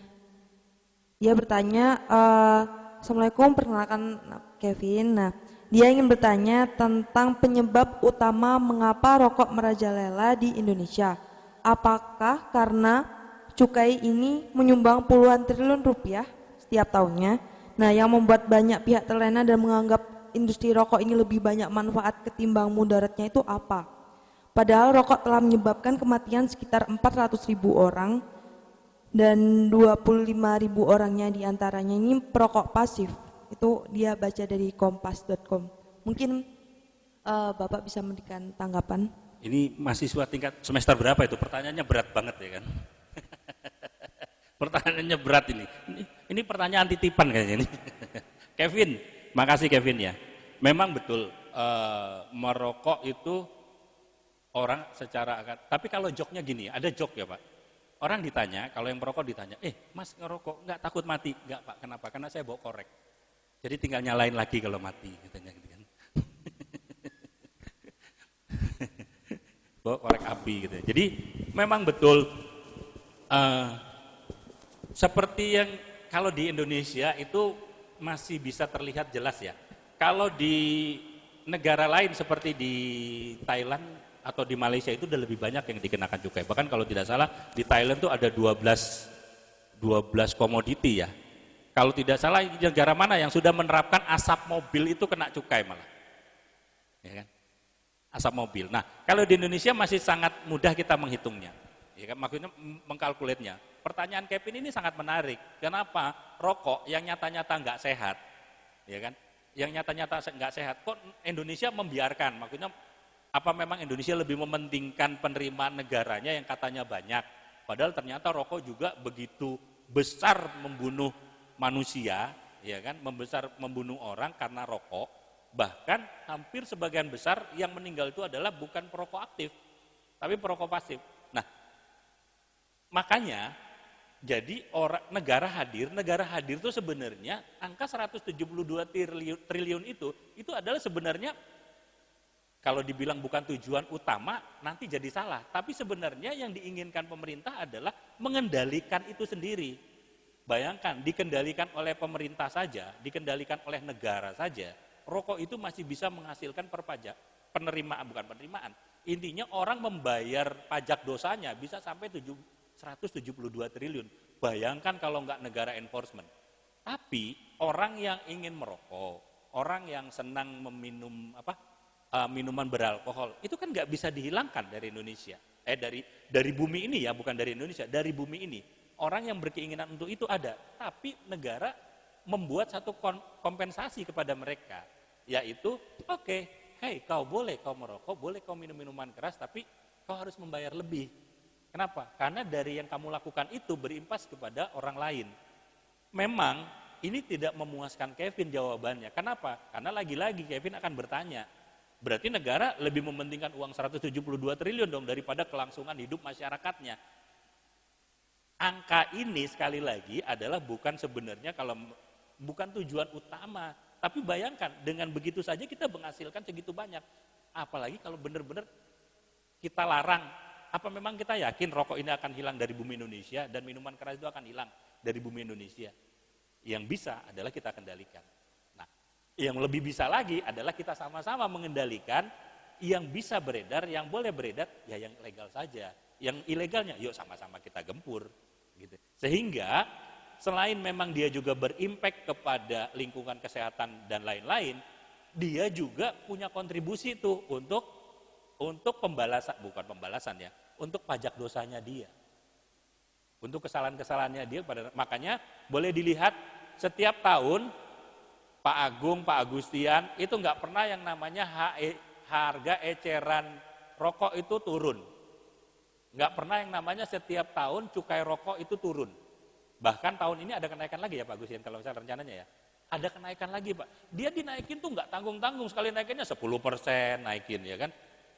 dia bertanya, eh, Assalamualaikum, perkenalkan Kevin. Nah, dia ingin bertanya tentang penyebab utama mengapa rokok merajalela di Indonesia. Apakah karena cukai ini menyumbang puluhan triliun rupiah setiap tahunnya? Nah, yang membuat banyak pihak terlena dan menganggap industri rokok ini lebih banyak manfaat ketimbang mudaratnya itu apa? Padahal rokok telah menyebabkan kematian sekitar 400 ribu orang dan 25 ribu orangnya di antaranya ini perokok pasif. Itu dia baca dari kompas.com. Mungkin uh, Bapak bisa memberikan tanggapan. Ini mahasiswa tingkat semester berapa itu? Pertanyaannya berat banget ya kan? <laughs> Pertanyaannya berat ini. Ini, ini pertanyaan titipan kayaknya ini. <laughs> Kevin, makasih Kevin ya. Memang betul uh, merokok itu orang secara akan. Tapi kalau joknya gini, ada jok ya Pak. Orang ditanya, kalau yang merokok ditanya, eh Mas ngerokok nggak takut mati? Nggak Pak, kenapa? Karena saya bawa korek. Jadi tinggal nyalain lagi kalau mati, katanya gitu kan. <laughs> bawa korek api gitu. Jadi memang betul uh, seperti yang kalau di Indonesia itu masih bisa terlihat jelas ya. Kalau di negara lain seperti di Thailand atau di Malaysia itu udah lebih banyak yang dikenakan cukai. Bahkan kalau tidak salah di Thailand itu ada 12 12 komoditi ya. Kalau tidak salah negara mana yang sudah menerapkan asap mobil itu kena cukai malah. Ya kan? Asap mobil. Nah, kalau di Indonesia masih sangat mudah kita menghitungnya. Ya kan? Maksudnya mengkalkulitnya. Pertanyaan Kevin ini sangat menarik. Kenapa rokok yang nyata-nyata nggak sehat, ya kan? Yang nyata-nyata nggak sehat, kok Indonesia membiarkan? Maksudnya apa memang Indonesia lebih mementingkan penerimaan negaranya yang katanya banyak? Padahal ternyata rokok juga begitu besar membunuh manusia, ya kan? Membesar membunuh orang karena rokok. Bahkan hampir sebagian besar yang meninggal itu adalah bukan perokok aktif, tapi perokok pasif. Nah, makanya jadi orang negara hadir, negara hadir itu sebenarnya angka 172 triliun, triliun itu itu adalah sebenarnya kalau dibilang bukan tujuan utama nanti jadi salah. Tapi sebenarnya yang diinginkan pemerintah adalah mengendalikan itu sendiri. Bayangkan dikendalikan oleh pemerintah saja, dikendalikan oleh negara saja, rokok itu masih bisa menghasilkan perpajak penerimaan bukan penerimaan. Intinya orang membayar pajak dosanya bisa sampai 7 172 triliun. Bayangkan kalau nggak negara enforcement. Tapi orang yang ingin merokok, orang yang senang meminum apa uh, minuman beralkohol, itu kan nggak bisa dihilangkan dari Indonesia. Eh dari dari bumi ini ya, bukan dari Indonesia, dari bumi ini. Orang yang berkeinginan untuk itu ada, tapi negara membuat satu kompensasi kepada mereka, yaitu oke, okay, hei kau boleh kau merokok, boleh kau minum minuman keras, tapi kau harus membayar lebih Kenapa? Karena dari yang kamu lakukan itu berimpas kepada orang lain. Memang ini tidak memuaskan Kevin jawabannya. Kenapa? Karena lagi-lagi Kevin akan bertanya. Berarti negara lebih mementingkan uang 172 triliun dong daripada kelangsungan hidup masyarakatnya. angka ini sekali lagi adalah bukan sebenarnya kalau bukan tujuan utama, tapi bayangkan dengan begitu saja kita menghasilkan segitu banyak. Apalagi kalau benar-benar kita larang, apa memang kita yakin rokok ini akan hilang dari bumi Indonesia dan minuman keras itu akan hilang dari bumi Indonesia? Yang bisa adalah kita kendalikan. Yang lebih bisa lagi adalah kita sama-sama mengendalikan yang bisa beredar, yang boleh beredar, ya yang legal saja. Yang ilegalnya, yuk sama-sama kita gempur. Gitu. Sehingga selain memang dia juga berimpact kepada lingkungan kesehatan dan lain-lain, dia juga punya kontribusi itu untuk untuk pembalasan bukan pembalasan ya, untuk pajak dosanya dia. Untuk kesalahan-kesalahannya dia pada makanya boleh dilihat setiap tahun Pak Agung, Pak Agustian itu nggak pernah yang namanya HE, harga eceran rokok itu turun. Nggak pernah yang namanya setiap tahun cukai rokok itu turun. Bahkan tahun ini ada kenaikan lagi ya Pak Gusian kalau misalnya rencananya ya. Ada kenaikan lagi Pak. Dia dinaikin tuh nggak tanggung-tanggung sekali naikinnya 10 persen naikin ya kan.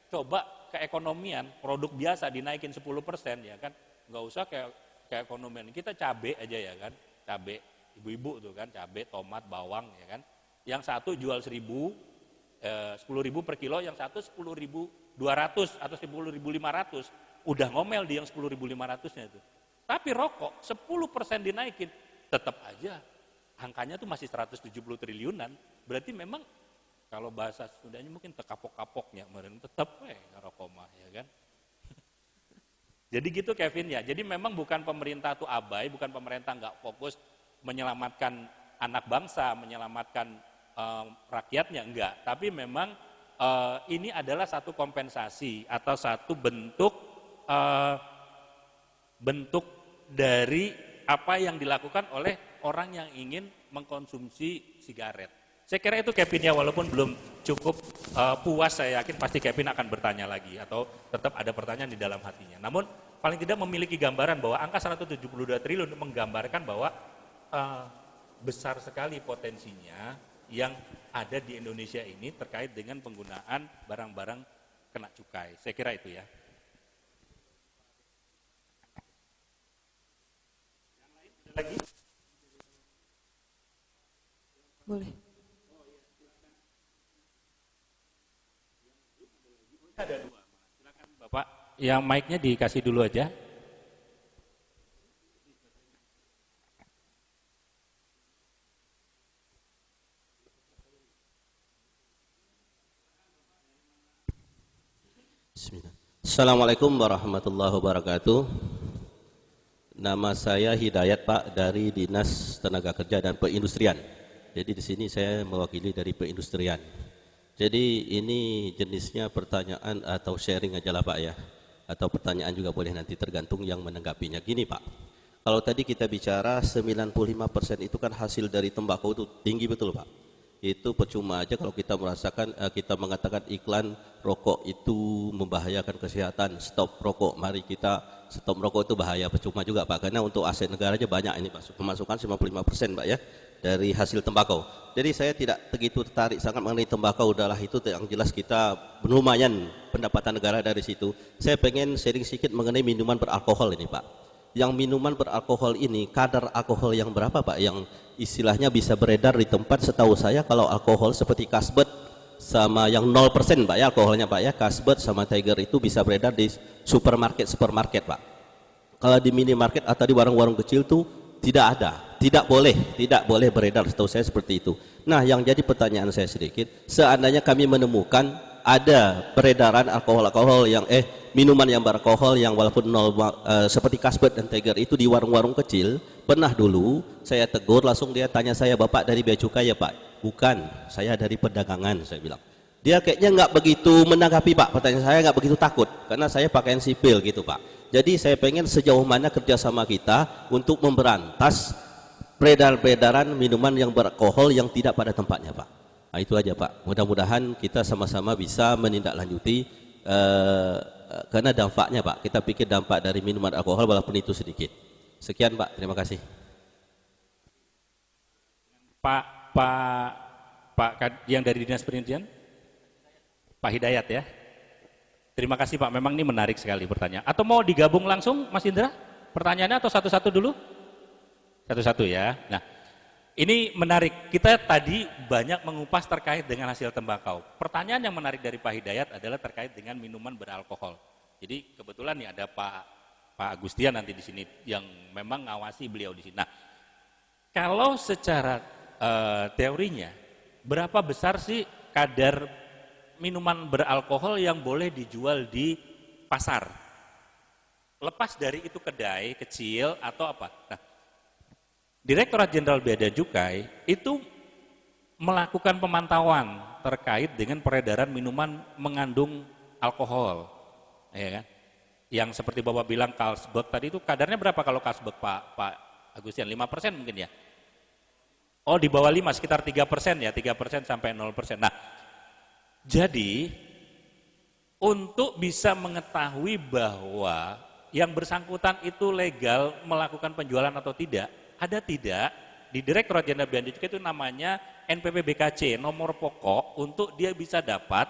Coba keekonomian produk biasa dinaikin 10 persen ya kan. Nggak usah kayak keekonomian kita cabe aja ya kan. Cabe ibu-ibu tuh kan cabe, tomat, bawang ya kan. Yang satu jual 1000 eh, 10 ribu per kilo, yang satu 10 ribu 200 atau 10 ribu 500 udah ngomel di yang 10.500-nya itu. Tapi rokok 10% dinaikin, tetap aja angkanya tuh masih 170 triliunan. Berarti memang kalau bahasa Sundanya mungkin tekapok-kapoknya, kemarin tetap eh rokok mah ya kan. <laughs> Jadi gitu Kevin ya. Jadi memang bukan pemerintah tuh abai, bukan pemerintah nggak fokus menyelamatkan anak bangsa, menyelamatkan um, rakyatnya enggak. Tapi memang uh, ini adalah satu kompensasi atau satu bentuk uh, bentuk dari apa yang dilakukan oleh orang yang ingin mengkonsumsi sigaret. Saya kira itu Kevin ya, walaupun belum cukup uh, puas, saya yakin pasti Kevin akan bertanya lagi atau tetap ada pertanyaan di dalam hatinya. Namun paling tidak memiliki gambaran bahwa angka 172 triliun menggambarkan bahwa uh, besar sekali potensinya yang ada di Indonesia ini terkait dengan penggunaan barang-barang kena cukai. Saya kira itu ya. lagi? Boleh. Ada dua. Silakan Bapak. Yang mic-nya dikasih dulu aja. Assalamualaikum warahmatullahi wabarakatuh. Nama saya Hidayat Pak dari Dinas Tenaga Kerja dan Perindustrian. Jadi di sini saya mewakili dari perindustrian. Jadi ini jenisnya pertanyaan atau sharing aja lah Pak ya. Atau pertanyaan juga boleh nanti tergantung yang menanggapinya. Gini Pak, kalau tadi kita bicara 95% itu kan hasil dari tembakau itu tinggi betul Pak itu percuma aja kalau kita merasakan uh, kita mengatakan iklan rokok itu membahayakan kesehatan. Stop rokok mari kita stop rokok itu bahaya. Percuma juga Pak. Karena untuk aset negara aja banyak ini Pak. Pemasukan 55% Pak ya dari hasil tembakau. Jadi saya tidak begitu tertarik sangat mengenai tembakau. Udahlah itu yang jelas kita lumayan pendapatan negara dari situ. Saya pengen sharing sedikit mengenai minuman beralkohol ini Pak yang minuman beralkohol ini kadar alkohol yang berapa Pak? Yang istilahnya bisa beredar di tempat setahu saya kalau alkohol seperti kasbet sama yang 0% Pak ya alkoholnya Pak ya. Kasbet sama tiger itu bisa beredar di supermarket supermarket Pak. Kalau di minimarket atau di warung-warung kecil tuh tidak ada tidak boleh tidak boleh beredar setahu saya seperti itu. Nah yang jadi pertanyaan saya sedikit seandainya kami menemukan ada peredaran alkohol-alkohol yang eh minuman yang beralkohol yang walaupun nol uh, seperti kasbet dan tiger itu di warung-warung kecil pernah dulu saya tegur langsung dia tanya saya bapak dari bea cukai ya pak? Bukan saya dari perdagangan saya bilang. Dia kayaknya nggak begitu menanggapi pak. Pertanyaan saya nggak begitu takut karena saya pakaian sipil gitu pak. Jadi saya pengen sejauh mana kerjasama kita untuk memberantas peredar-peredaran minuman yang beralkohol yang tidak pada tempatnya pak. Nah, itu aja Pak. Mudah-mudahan kita sama-sama bisa menindaklanjuti uh, karena dampaknya Pak. Kita pikir dampak dari minuman alkohol walaupun itu sedikit. Sekian Pak. Terima kasih. Pak Pak Pak yang dari Dinas Perindustrian? Pak Hidayat ya. Terima kasih Pak. Memang ini menarik sekali pertanyaan. Atau mau digabung langsung Mas Indra? pertanyaannya atau satu-satu dulu? Satu-satu ya. Nah, ini menarik. Kita tadi banyak mengupas terkait dengan hasil tembakau. Pertanyaan yang menarik dari Pak Hidayat adalah terkait dengan minuman beralkohol. Jadi kebetulan nih ada Pak Pak Agustian nanti di sini yang memang ngawasi beliau di sini. Nah, kalau secara uh, teorinya berapa besar sih kadar minuman beralkohol yang boleh dijual di pasar? Lepas dari itu kedai kecil atau apa? Nah, Direktorat Jenderal Bea dan Cukai itu melakukan pemantauan terkait dengan peredaran minuman mengandung alkohol. Ya kan? Yang seperti Bapak bilang Carlsberg tadi itu kadarnya berapa kalau Carlsberg Pak Pak Agustian? 5% mungkin ya? Oh di bawah 5 sekitar 3% ya, 3% sampai 0%. Nah, jadi untuk bisa mengetahui bahwa yang bersangkutan itu legal melakukan penjualan atau tidak, ada tidak di Direktorat Jenderal Bea dan Cukai itu namanya NPPBKC, nomor pokok untuk dia bisa dapat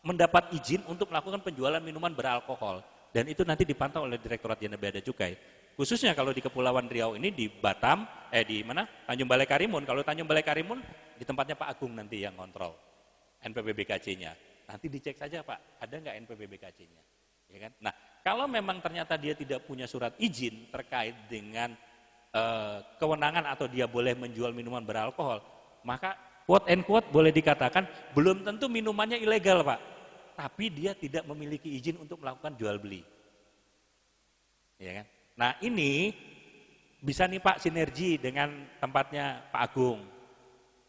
mendapat izin untuk melakukan penjualan minuman beralkohol. Dan itu nanti dipantau oleh Direktorat Jenderal Bea dan Cukai. Khususnya kalau di Kepulauan Riau ini di Batam, eh di mana? Tanjung Balai Karimun. Kalau Tanjung Balai Karimun di tempatnya Pak Agung nanti yang kontrol NPPBKC-nya. Nanti dicek saja Pak, ada nggak NPPBKC-nya? Ya kan? Nah, kalau memang ternyata dia tidak punya surat izin terkait dengan uh, kewenangan atau dia boleh menjual minuman beralkohol, maka quote and quote boleh dikatakan belum tentu minumannya ilegal Pak, tapi dia tidak memiliki izin untuk melakukan jual beli. Ya kan? Nah ini bisa nih Pak sinergi dengan tempatnya Pak Agung.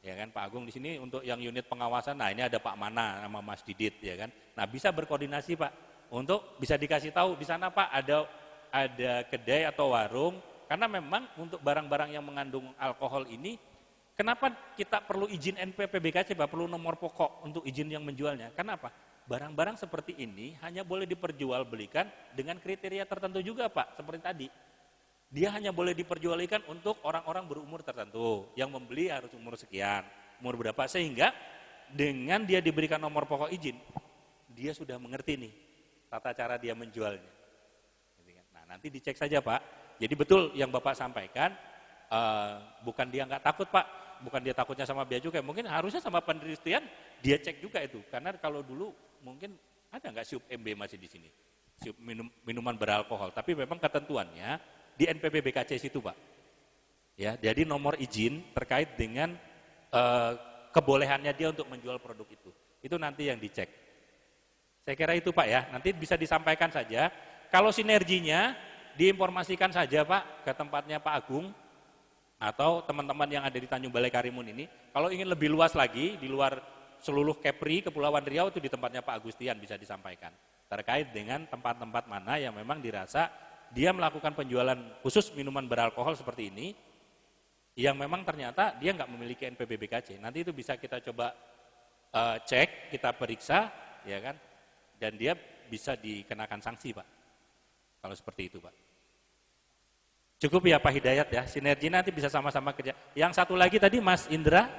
Ya kan Pak Agung di sini untuk yang unit pengawasan, nah ini ada Pak Mana sama Mas Didit ya kan. Nah bisa berkoordinasi Pak untuk bisa dikasih tahu di sana Pak ada ada kedai atau warung. Karena memang untuk barang-barang yang mengandung alkohol ini kenapa kita perlu izin NPPBKC Pak? Perlu nomor pokok untuk izin yang menjualnya. Kenapa barang-barang seperti ini hanya boleh diperjualbelikan dengan kriteria tertentu juga Pak. Seperti tadi. Dia hanya boleh diperjualbelikan untuk orang-orang berumur tertentu yang membeli harus umur sekian umur berapa. Sehingga dengan dia diberikan nomor pokok izin dia sudah mengerti nih tata cara dia menjualnya. Gitu kan. Nah nanti dicek saja Pak. Jadi betul yang Bapak sampaikan, uh, bukan dia nggak takut Pak, bukan dia takutnya sama biaya juga. Mungkin harusnya sama penelitian dia cek juga itu. Karena kalau dulu mungkin ada nggak siup MB masih di sini, siup minum, minuman beralkohol. Tapi memang ketentuannya di NPB BKC situ Pak. Ya, jadi nomor izin terkait dengan uh, kebolehannya dia untuk menjual produk itu. Itu nanti yang dicek. Saya kira itu Pak ya, nanti bisa disampaikan saja. Kalau sinerginya diinformasikan saja Pak ke tempatnya Pak Agung atau teman-teman yang ada di Tanjung Balai Karimun ini. Kalau ingin lebih luas lagi di luar seluruh Kepri, Kepulauan Riau itu di tempatnya Pak Agustian bisa disampaikan. Terkait dengan tempat-tempat mana yang memang dirasa dia melakukan penjualan khusus minuman beralkohol seperti ini, yang memang ternyata dia nggak memiliki NPBBKC. Nanti itu bisa kita coba uh, cek, kita periksa, ya kan, dan dia bisa dikenakan sanksi Pak. Kalau seperti itu Pak. Cukup ya Pak Hidayat ya, sinergi nanti bisa sama-sama kerja. Yang satu lagi tadi Mas Indra.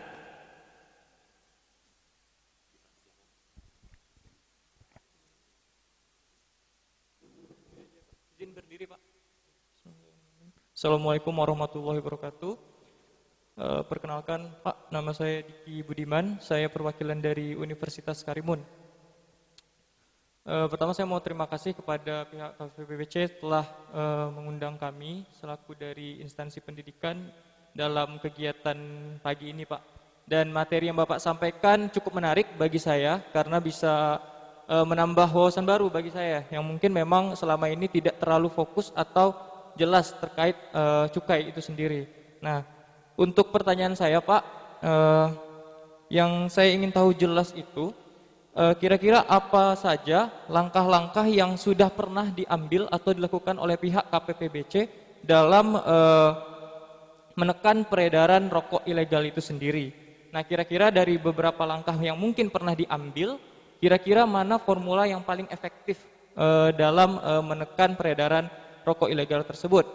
Izin berdiri Pak. Assalamualaikum warahmatullahi wabarakatuh. E, perkenalkan Pak, nama saya Diki Budiman, saya perwakilan dari Universitas Karimun. Uh, pertama saya mau terima kasih kepada pihak KPPBC telah uh, mengundang kami selaku dari instansi pendidikan dalam kegiatan pagi ini Pak. Dan materi yang Bapak sampaikan cukup menarik bagi saya karena bisa uh, menambah wawasan baru bagi saya yang mungkin memang selama ini tidak terlalu fokus atau jelas terkait uh, cukai itu sendiri. Nah, untuk pertanyaan saya Pak, uh, yang saya ingin tahu jelas itu Eh, kira-kira apa saja langkah-langkah yang sudah pernah diambil atau dilakukan oleh pihak KPPBC dalam uh, menekan peredaran rokok ilegal itu sendiri. Nah, kira-kira dari beberapa langkah yang mungkin pernah diambil, kira-kira mana formula yang paling efektif uh, dalam menekan peredaran rokok ilegal tersebut?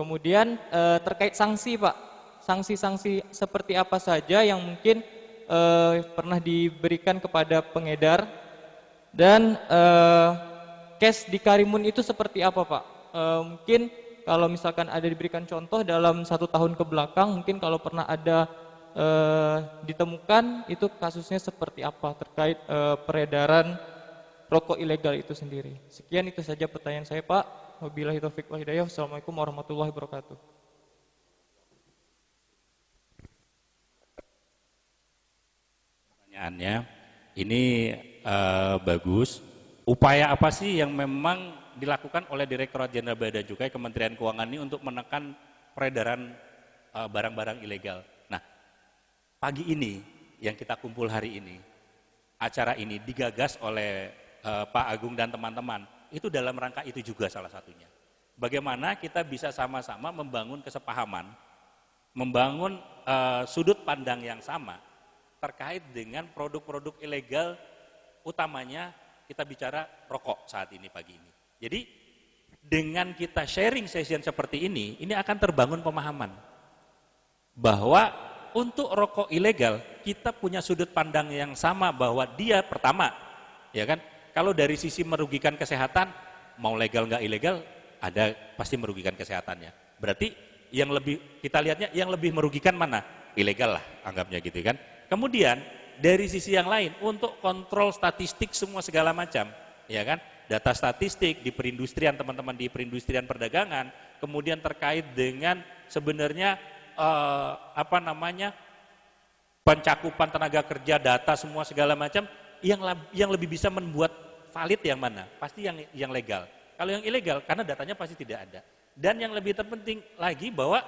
Kemudian terkait sanksi, Pak. Sanksi-sanksi seperti apa saja yang mungkin uh, pernah diberikan kepada pengedar dan uh, cash di Karimun itu seperti apa Pak? uh, mungkin kalau misalkan ada diberikan contoh dalam satu tahun ke belakang, mungkin kalau pernah ada uh, ditemukan itu kasusnya seperti apa terkait uh, peredaran rokok ilegal itu sendiri. Sekian itu saja pertanyaan saya Pak. Wabillahi taufiq wa hidayah. Assalamualaikum warahmatullahi wabarakatuh. Pertanyaannya, ini uh, bagus. Upaya apa sih yang memang dilakukan oleh Direktorat Jenderal Bea dan Cukai Kementerian Keuangan ini untuk menekan peredaran eh, barang-barang uh, ilegal? Nah, pagi ini yang kita kumpul hari ini, acara ini digagas oleh uh, Pak Agung dan teman-teman. Itu dalam rangka itu juga salah satunya. Bagaimana kita bisa sama-sama membangun kesepahaman, membangun uh, sudut pandang yang sama terkait dengan produk-produk ilegal utamanya kita bicara rokok saat ini pagi ini. Jadi dengan kita sharing session seperti ini, ini akan terbangun pemahaman bahwa untuk rokok ilegal kita punya sudut pandang yang sama bahwa dia pertama, ya kan, kalau dari sisi merugikan kesehatan mau legal nggak ilegal ada pasti merugikan kesehatannya. Berarti yang lebih kita lihatnya yang lebih merugikan mana? Ilegal lah anggapnya gitu kan. Kemudian dari sisi yang lain untuk kontrol statistik semua segala macam, ya kan? Data statistik di perindustrian teman-teman di perindustrian perdagangan, kemudian terkait dengan sebenarnya eh, apa namanya pencakupan tenaga kerja, data semua segala macam yang yang lebih bisa membuat valid yang mana? Pasti yang yang legal. Kalau yang ilegal karena datanya pasti tidak ada. Dan yang lebih terpenting lagi bahwa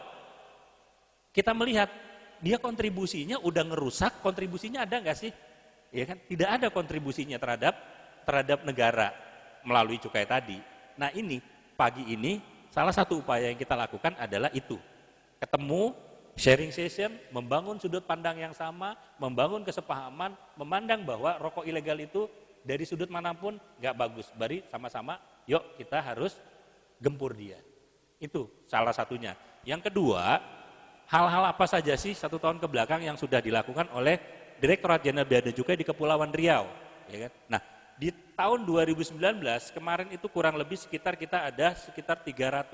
kita melihat dia kontribusinya udah ngerusak, kontribusinya ada nggak sih? Ya kan? Tidak ada kontribusinya terhadap terhadap negara melalui cukai tadi. Nah ini pagi ini salah satu upaya yang kita lakukan adalah itu. Ketemu, sharing session, membangun sudut pandang yang sama, membangun kesepahaman, memandang bahwa rokok ilegal itu dari sudut mana pun nggak bagus. Bari sama-sama, yuk kita harus gempur dia. Itu salah satunya. Yang kedua, hal-hal apa saja sih satu tahun ke belakang yang sudah dilakukan oleh Direktorat Jenderal Bea dan Cukai di Kepulauan Riau, ya kan? Nah, di tahun 2019 kemarin itu kurang lebih sekitar kita ada sekitar 300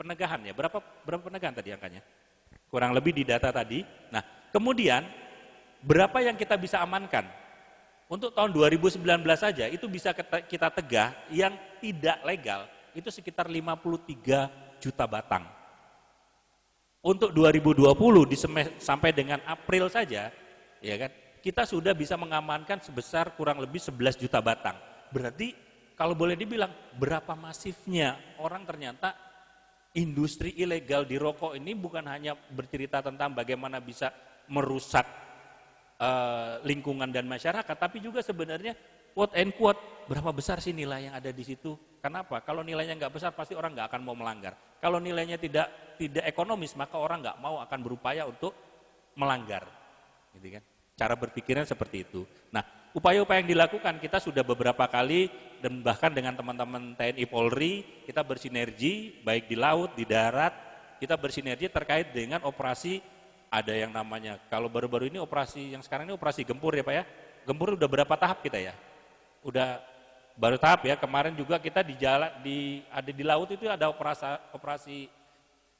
penegahan ya. Berapa berapa penegahan tadi angkanya? Kurang lebih di data tadi. Nah, kemudian berapa yang kita bisa amankan? Untuk tahun 2019 saja itu bisa kita tegah yang tidak legal itu sekitar 53 juta batang. Untuk 2020 di sampai dengan April saja, ya kan, kita sudah bisa mengamankan sebesar kurang lebih 11 juta batang. Berarti kalau boleh dibilang berapa masifnya orang ternyata industri ilegal di rokok ini bukan hanya bercerita tentang bagaimana bisa merusak uh, lingkungan dan masyarakat, tapi juga sebenarnya quote and quote berapa besar sih nilai yang ada di situ Kenapa? Kalau nilainya nggak besar pasti orang nggak akan mau melanggar. Kalau nilainya tidak tidak ekonomis maka orang nggak mau akan berupaya untuk melanggar. Gitu kan? Cara berpikirnya seperti itu. Nah, upaya-upaya yang dilakukan kita sudah beberapa kali dan bahkan dengan teman-teman TNI Polri kita bersinergi baik di laut, di darat, kita bersinergi terkait dengan operasi ada yang namanya kalau baru-baru ini operasi yang sekarang ini operasi gempur ya Pak ya. Gempur udah berapa tahap kita ya? Udah baru tahap ya kemarin juga kita di jalan di ada di laut itu ada operasi operasi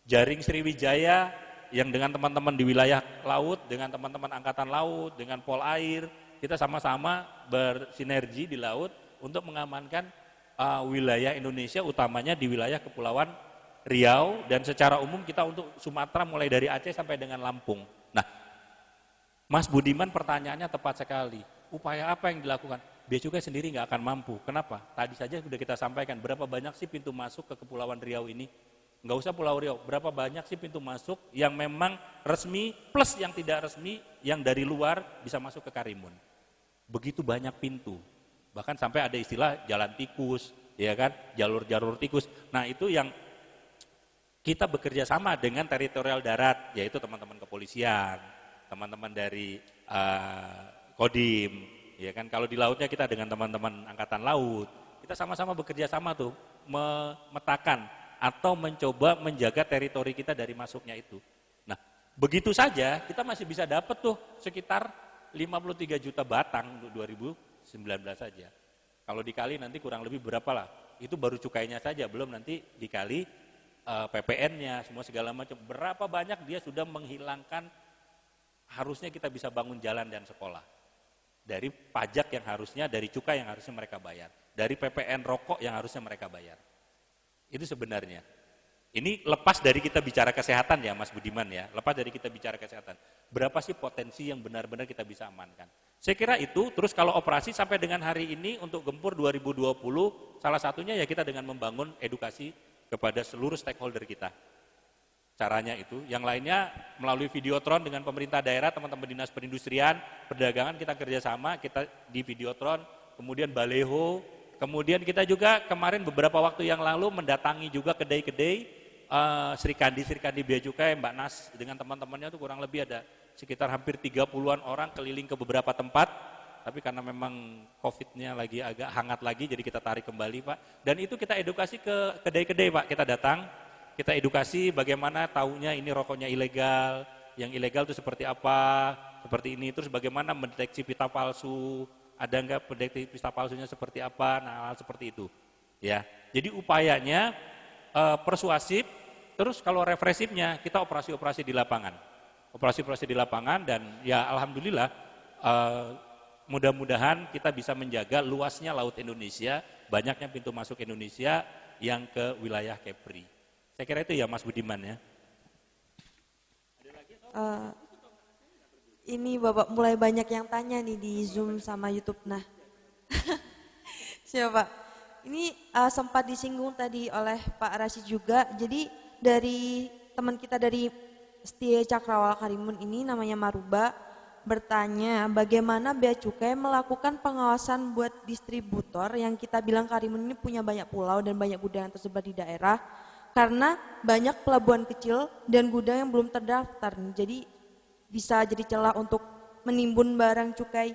jaring Sriwijaya yang dengan teman-teman di wilayah laut dengan teman-teman angkatan laut dengan pol air kita sama-sama bersinergi di laut untuk mengamankan uh, wilayah Indonesia utamanya di wilayah kepulauan Riau dan secara umum kita untuk Sumatera mulai dari Aceh sampai dengan Lampung. Nah, Mas Budiman pertanyaannya tepat sekali. Upaya apa yang dilakukan? Bea Cukai sendiri nggak akan mampu. Kenapa? Tadi saja sudah kita sampaikan, berapa banyak sih pintu masuk ke Kepulauan Riau ini? Nggak usah Pulau Riau, berapa banyak sih pintu masuk yang memang resmi plus yang tidak resmi yang dari luar bisa masuk ke Karimun. Begitu banyak pintu. Bahkan sampai ada istilah jalan tikus, ya kan, jalur-jalur tikus. Nah, itu yang kita bekerja sama dengan teritorial darat, yaitu teman-teman kepolisian, teman-teman dari uh, Kodim, Ya kan kalau di lautnya kita dengan teman-teman angkatan laut, kita sama-sama bekerja sama tuh memetakan atau mencoba menjaga teritori kita dari masuknya itu. Nah, begitu saja kita masih bisa dapat tuh sekitar 53 juta batang untuk 2019 saja. Kalau dikali nanti kurang lebih berapa lah? Itu baru cukainya saja, belum nanti dikali uh, PPN-nya, semua segala macam. Berapa banyak dia sudah menghilangkan harusnya kita bisa bangun jalan dan sekolah. Dari pajak yang harusnya, dari cukai yang harusnya mereka bayar. Dari PPN rokok yang harusnya mereka bayar. Itu sebenarnya. Ini lepas dari kita bicara kesehatan ya Mas Budiman ya, lepas dari kita bicara kesehatan. Berapa sih potensi yang benar-benar kita bisa amankan? Saya kira itu, terus kalau operasi sampai dengan hari ini untuk Gempur 2020, salah satunya ya kita dengan membangun edukasi kepada seluruh stakeholder kita. Caranya itu, yang lainnya melalui videotron dengan pemerintah daerah, teman-teman dinas perindustrian, perdagangan kita kerjasama, kita di videotron, kemudian baleho, kemudian kita juga kemarin beberapa waktu yang lalu mendatangi juga kedai-kedai uh, Sri Kandi, Sri Kandi Bea Cukai, Mbak Nas dengan teman-temannya itu kurang lebih ada sekitar hampir 30-an orang keliling ke beberapa tempat. Tapi karena memang COVID-nya lagi agak hangat lagi, jadi kita tarik kembali Pak. Dan itu kita edukasi ke kedai-kedai Pak, kita datang, kita edukasi bagaimana tahunya ini rokoknya ilegal, yang ilegal itu seperti apa, seperti ini, terus bagaimana mendeteksi pita palsu, ada enggak mendeteksi pita palsunya seperti apa, nah hal seperti itu. Ya, jadi upayanya uh, persuasif, Terus kalau represifnya kita operasi-operasi di lapangan. Operasi-operasi di lapangan dan ya alhamdulillah uh, mudah-mudahan kita bisa menjaga luasnya laut Indonesia, banyaknya pintu masuk Indonesia yang ke wilayah Kepri. Saya kira itu ya Mas Budiman ya. Uh, ini Bapak mulai banyak yang tanya nih di Zoom sama YouTube. Nah, <laughs> siapa? Ini uh, sempat disinggung tadi oleh Pak Rasid juga. Jadi dari teman kita dari Setia Cakrawala Karimun ini namanya Maruba bertanya bagaimana Bea Cukai melakukan pengawasan buat distributor yang kita bilang Karimun ini punya banyak pulau dan banyak gudang tersebar di daerah karena banyak pelabuhan kecil dan gudang yang belum terdaftar. Jadi bisa jadi celah untuk menimbun barang cukai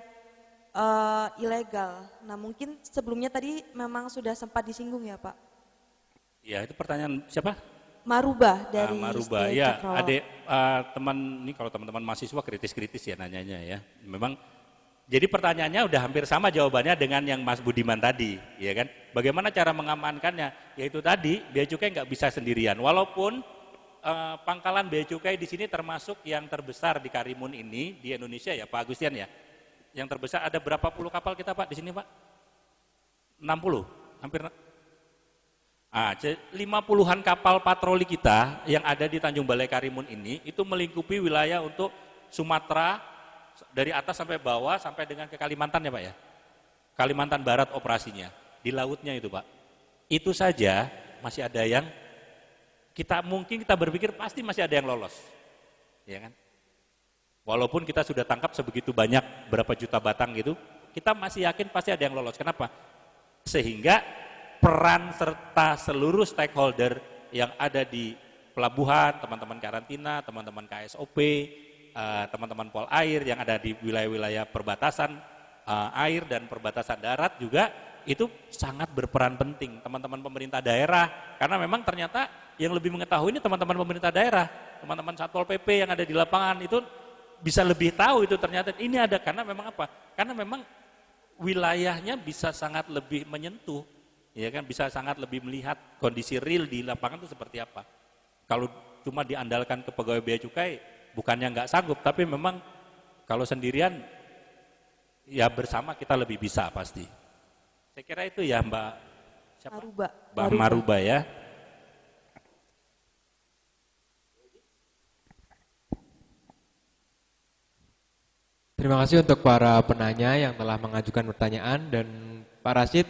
uh, ilegal. Nah mungkin sebelumnya tadi memang sudah sempat disinggung ya Pak. Ya itu pertanyaan siapa? Maruba dari uh, Maruba ya ada uh, teman ini kalau teman-teman mahasiswa kritis-kritis ya nanyanya ya memang jadi pertanyaannya udah hampir sama jawabannya dengan yang Mas Budiman tadi ya kan bagaimana cara mengamankannya? Yaitu tadi bea cukai nggak bisa sendirian. Walaupun uh, pangkalan bea cukai di sini termasuk yang terbesar di Karimun ini di Indonesia ya Pak Agustian ya. Yang terbesar ada berapa puluh kapal kita Pak di sini Pak? 60 hampir Ah, lima puluhan kapal patroli kita yang ada di Tanjung Balai Karimun ini itu melingkupi wilayah untuk Sumatera dari atas sampai bawah sampai dengan ke Kalimantan ya Pak ya. Kalimantan Barat operasinya di lautnya itu Pak. Itu saja masih ada yang kita mungkin kita berpikir pasti masih ada yang lolos. Ya kan? Walaupun kita sudah tangkap sebegitu banyak berapa juta batang gitu, kita masih yakin pasti ada yang lolos. Kenapa? Sehingga peran serta seluruh stakeholder yang ada di pelabuhan, teman-teman karantina, teman-teman KSOP, eh, teman-teman Pol Air yang ada di wilayah-wilayah perbatasan eh, air dan perbatasan darat juga itu sangat berperan penting teman-teman pemerintah daerah karena memang ternyata yang lebih mengetahui ini teman-teman pemerintah daerah, teman-teman Satpol PP yang ada di lapangan itu bisa lebih tahu itu ternyata ini ada karena memang apa? Karena memang wilayahnya bisa sangat lebih menyentuh ya kan bisa sangat lebih melihat kondisi real di lapangan itu seperti apa. Kalau cuma diandalkan ke pegawai bea cukai, bukannya nggak sanggup, tapi memang kalau sendirian ya bersama kita lebih bisa pasti. Saya kira itu ya Mbak siapa? Maruba. Mbak Maruba, Maruba ya. Terima kasih untuk para penanya yang telah mengajukan pertanyaan dan Pak Rashid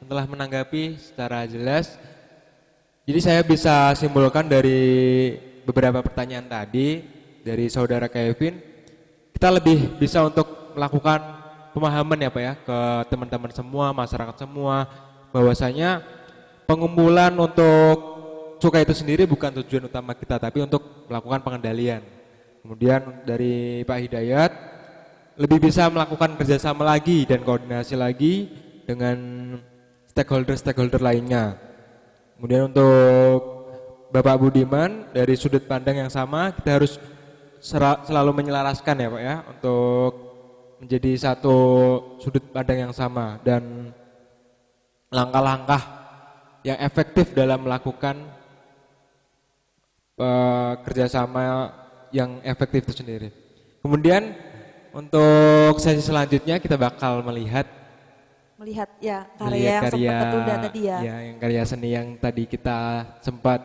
telah menanggapi secara jelas. Jadi saya bisa simpulkan dari beberapa pertanyaan tadi dari saudara Kevin, kita lebih bisa untuk melakukan pemahaman ya Pak ya ke teman-teman semua, masyarakat semua bahwasanya pengumpulan untuk cukai itu sendiri bukan tujuan utama kita tapi untuk melakukan pengendalian. Kemudian dari Pak Hidayat lebih bisa melakukan kerjasama lagi dan koordinasi lagi dengan stakeholder-stakeholder lainnya. Kemudian untuk Bapak Budiman dari sudut pandang yang sama kita harus selalu menyelaraskan ya Pak ya untuk menjadi satu sudut pandang yang sama dan langkah-langkah yang efektif dalam melakukan uh, kerjasama yang efektif itu sendiri. Kemudian untuk sesi selanjutnya kita bakal melihat melihat ya karya melihat yang karya, sempat tertunda tadi ya. Ya, yang karya seni yang tadi kita sempat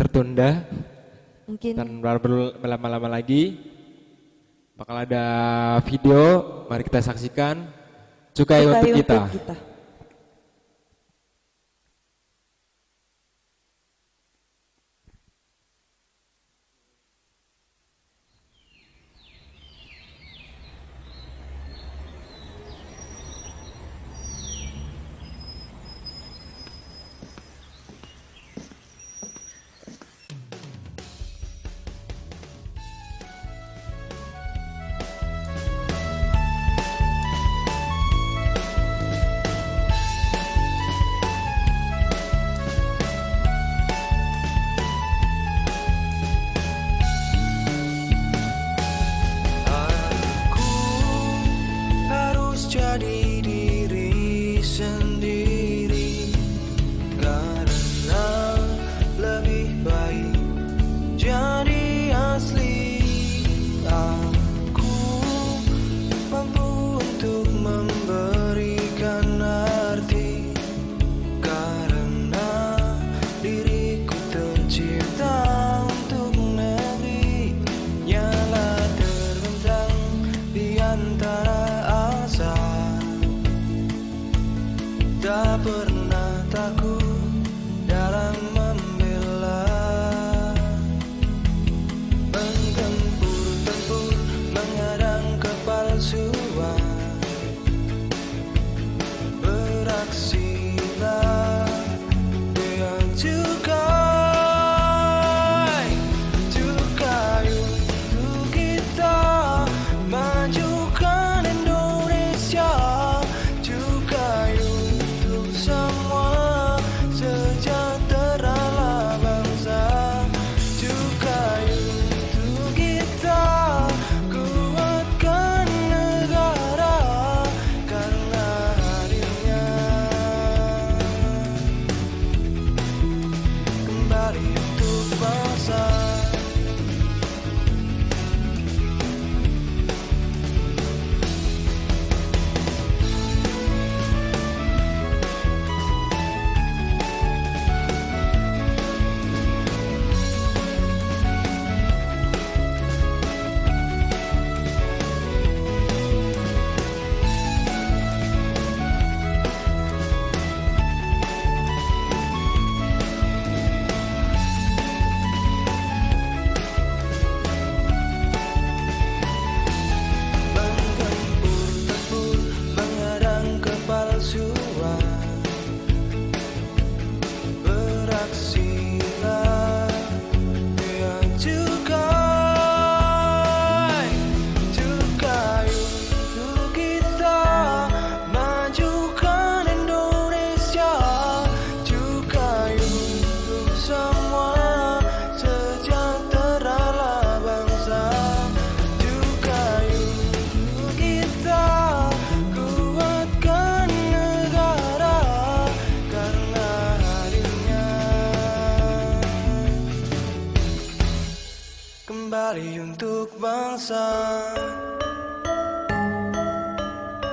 tertunda. Mungkin dan baru lama-lama lagi bakal ada video, mari kita saksikan. Cukai, Cukai untuk, untuk kita. kita.